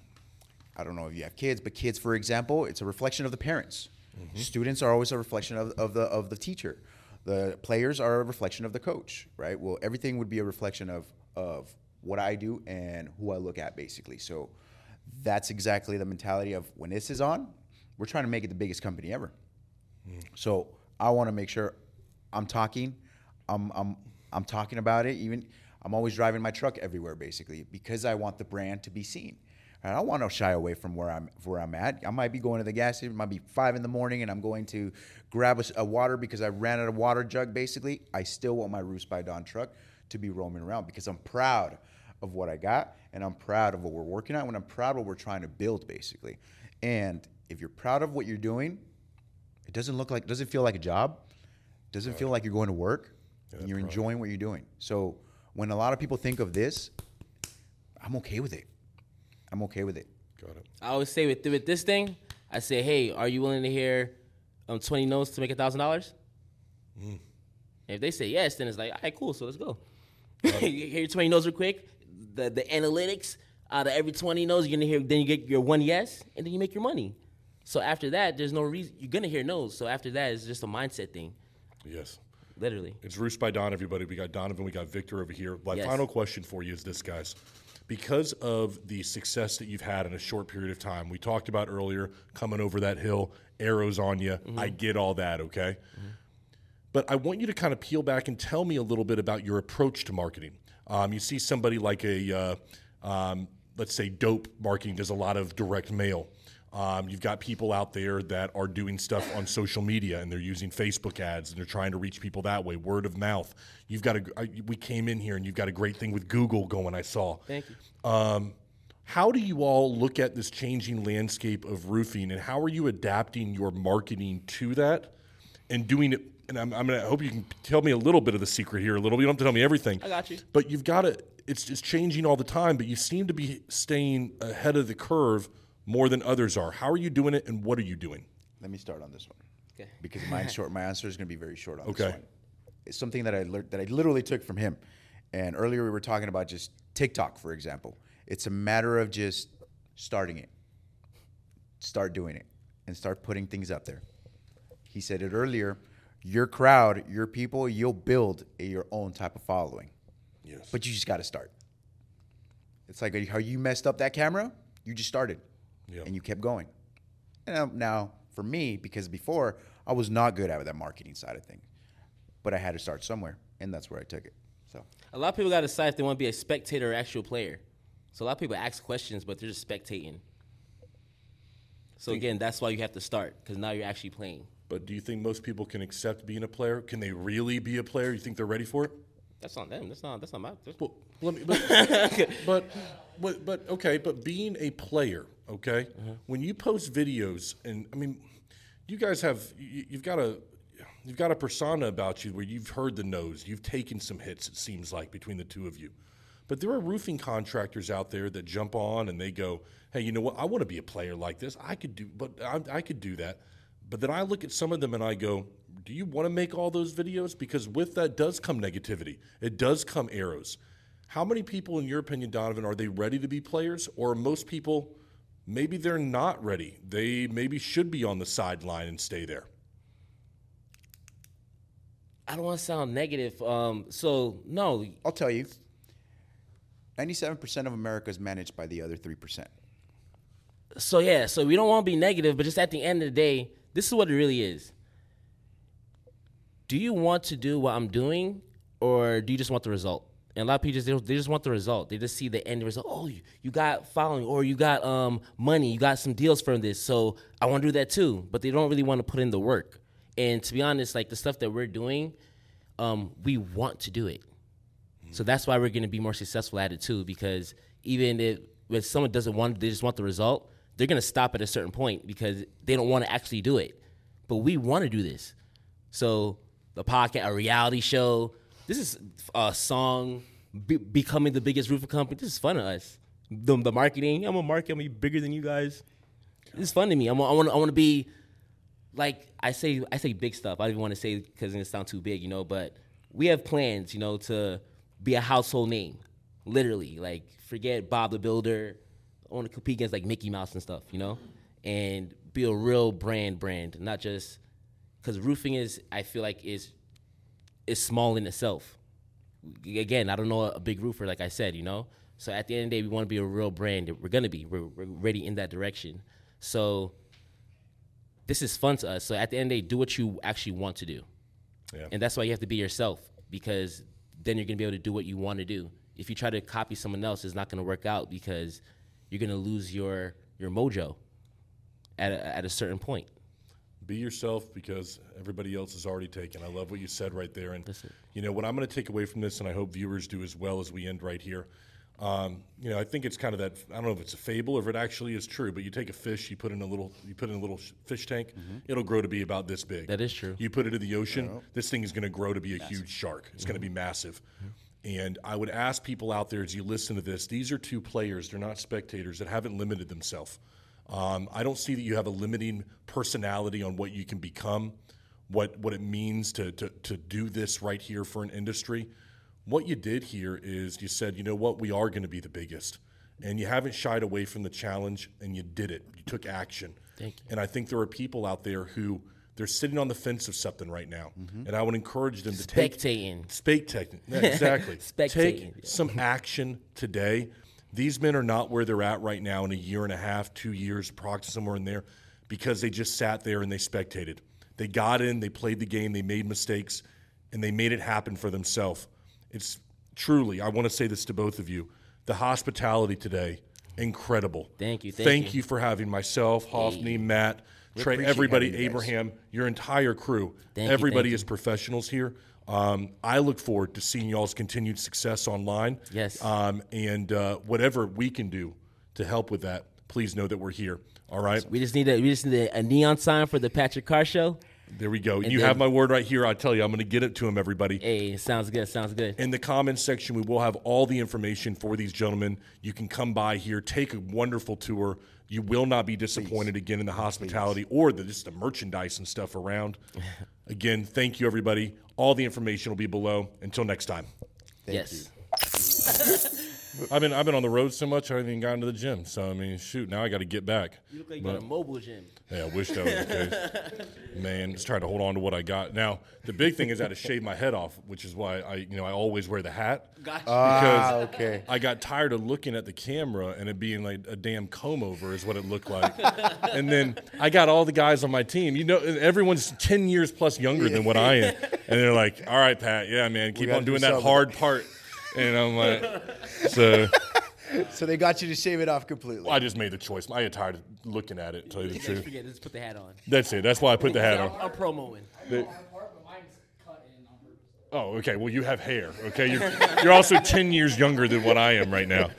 I don't know if you have kids, but kids, for example, it's a reflection of the parents. Students are always a reflection of, of the of the teacher. The players are a reflection of the coach, right? Well, everything would be a reflection of of what I do and who I look at, basically. So that's exactly the mentality of when this is on, we're trying to make it the biggest company ever. Hmm. So I want to make sure I'm talking, I'm I'm I'm talking about it. Even I'm always driving my truck everywhere, basically, because I want the brand to be seen. And I don't want to shy away from where I'm where I'm at. I might be going to the gas station. It might be five in the morning, and I'm going to grab a water because I ran out of water jug. Basically, I still want my Roofs by Don truck to be roaming around because I'm proud of what I got, and I'm proud of what we're working on. and I'm proud of what we're trying to build, basically. And if you're proud of what you're doing, it doesn't look like doesn't feel like a job doesn't feel like you're going to work and you're enjoying what you're doing so when a lot of people think of this i'm okay with it i'm okay with it Got it. I always say with with this thing, I say, hey, are you willing to hear um, 20 notes to make a thousand dollars? If they say yes, then it's like, all right, cool, so let's go. hear your 20 notes real quick. The the analytics out of every 20 notes, you're gonna hear. Then you get your one yes, and then you make your money. So after that, there's no reason you're gonna hear no's. So after that, it's just a mindset thing, Yes. literally. It's Roofs by Don, everybody. We got Donovan, we got Victor over here. My Yes. final question for you is this, guys. Because of the success that you've had in a short period of time, we talked about earlier coming over that hill, arrows on you. I get all that, okay? But I want you to kind of peel back and tell me a little bit about your approach to marketing. Um, you see somebody like a, uh, um, let's say, dope marketing does a lot of direct mail. Um, you've got people out there that are doing stuff on social media and they're using Facebook ads and they're trying to reach people that way, word of mouth. You've got a, I- we came in here and you've got a great thing with Google going, I saw. Thank you. Um, how do you all look at this changing landscape of roofing, and how are you adapting your marketing to that and doing it? And I'm, I'm gonna I hope you can tell me a little bit of the secret here. A little. Bit. You don't have to tell me everything. I got you. But you've got to. It's it's changing all the time. But you seem to be staying ahead of the curve more than others are. How are you doing it, and what are you doing? Let me start on this one. Okay. Because my short, my answer is going to be very short on Okay. this one. It's something that I learned that I literally took from him. And earlier we were talking about just TikTok, for example. It's a matter of just starting it, start doing it, and start putting things up there. He said it earlier. Your crowd, your people, you'll build a, your own type of following. Yes. But you just got to start. It's like how you messed up that camera. You just started, Yeah. and you kept going. And now- now, for me, because before I was not good at that marketing side of things, but I had to start somewhere, and that's where I took it. So A lot of people got to decide if they want to be a spectator or actual player. So a lot of people ask questions, but they're just spectating. So again, that's why you have to start because now you're actually playing. But do you think most people can accept being a player? Can they really be a player? You think they're ready for it? That's not them. That's not. That's not my. That's, Well, let me, but, but, but, but, okay, but being a player, okay, mm-hmm. when you post videos, and I mean, you guys have, you, you've got a, you've got a persona about you where you've heard the nose, you've taken some hits, it seems like, between the two of you. But there are roofing contractors out there that jump on and they go, hey, you know what? I want to be a player like this. I could do, but I, I could do that. But then I look at some of them and I go, do you want to make all those videos? Because with that does come negativity. It does come arrows. How many people, in your opinion, Donovan, are they ready to be players? Or are most people, maybe they're not ready. They maybe should be on the sideline and stay there. I don't want to sound negative. Um. So no. I'll tell you, ninety-seven percent of America is managed by the other three percent. So yeah. So we don't want to be negative, but just at the end of the day, this is what it really is. Do you want to do what I'm doing, or do you just want the result? And a lot of people just they, they just want the result. They just see the end result. Oh, you, you got following, or you got um money, you got some deals from this. So I want to do that too. But they don't really want to put in the work. And to be honest, like the stuff that we're doing, um, we want to do it. So that's why we're going to be more successful at it too. Because even if, if someone doesn't want, they just want the result, they're going to stop at a certain point because they don't want to actually do it. But we want to do this. So the podcast, a reality show, this is a song, be, becoming the biggest roofing company. This is fun to us. The, the marketing, I'm a market, I'm gonna be bigger than you guys. This is fun to me. I'm, I want, I want to be like I say, I say big stuff. I don't even want to say because it sound too big, you know. But we have plans, you know, to be a household name, literally. Like forget Bob the Builder. I want to compete against like Mickey Mouse and stuff, you know, and be a real brand, brand, not just because roofing is. I feel like is is small in itself. Again, I don't know a big roofer, like I said, you know. So at the end of the day, we want to be a real brand. We're gonna be. We're, we're ready in that direction. So this is fun to us. So at the end of the day, do what you actually want to do. Yeah. And that's why you have to be yourself because then you're gonna be able to do what you want to do. If you try to copy someone else, it's not gonna work out because you're gonna lose your your mojo at a, at a certain point. Be yourself because everybody else is already taken. I love what you said right there. And, you know, what I'm going to take away from this, and I hope viewers do as well as we end right here. Um, you know, I think it's kind of that. I don't know if it's a fable or if it actually is true, but you take a fish, you put in a little, you put in a little sh- fish tank, it'll grow to be about this big. That is true. You put it in the ocean, this thing is going to grow to be a huge shark. It's going to be massive. And I would ask people out there as you listen to this, these are two players, they're not spectators that haven't limited themselves. Um, I don't see that you have a limiting personality on what you can become, what what it means to, to to do this right here for an industry. What you did here is you said, you know what, we are going to be the biggest, and you haven't shied away from the challenge, and you did it. You took action. Thank you. And I think there are people out there who they're sitting on the fence of something right now, and I would encourage them to take Spectating. Spectating. Yeah, exactly. Spectating, Take yeah. some action today. These men are not where they're at right now in a year and a half, two years, practice somewhere in there, because they just sat there and they spectated. They got in, they played the game, they made mistakes, and they made it happen for themselves. It's truly, I want to say this to both of you the hospitality today, incredible. Thank you, thank Thank you. you for having myself, Hoffney, Matt, Trey, everybody, you. Abraham, your entire crew. Thank you, everybody thank is professionals here. Um, I look forward to seeing y'all's continued success online. Yes. Um, and uh, whatever we can do to help with that, please know that we're here. All right. We just need a we just need a, neon sign for the Patrick Carr show. There we go. And you then- have my word right here. I tell you, I'm going to get it to him, everybody. Hey, sounds good. Sounds good. In the comments section, we will have all the information for these gentlemen. You can come by here, take a wonderful tour. You will not be disappointed again in the hospitality or the, just the merchandise and stuff around. again, thank you, everybody. All the information will be below. Until next time. yes. I've been I've been on the road so much I haven't even gotten to the gym. So I mean, shoot, now I got to get back. You look like you got a mobile gym. Yeah, I wish that was the case. Man, just trying to hold on to what I got. Now, the big thing is I had to shave my head off, which is why I, you know, I always wear the hat. Gotcha. Because Ah, okay. I got tired of looking at the camera and it being like a damn comb over is what it looked like. and then I got all the guys on my team. You know, everyone's ten years plus younger than what I am, and they're like, "All right, Pat, yeah, man, keep gotta on do doing that hard part." and I'm like, so. So they got you to shave it off completely. I just made the choice. I get tired of looking at it. To tell you the truth, forget. Put the hat on. that's it. That's why I put the hat on. I'm promoing. They- oh, okay. Well, you have hair. Okay, you're, you're also ten years younger than what I am right now.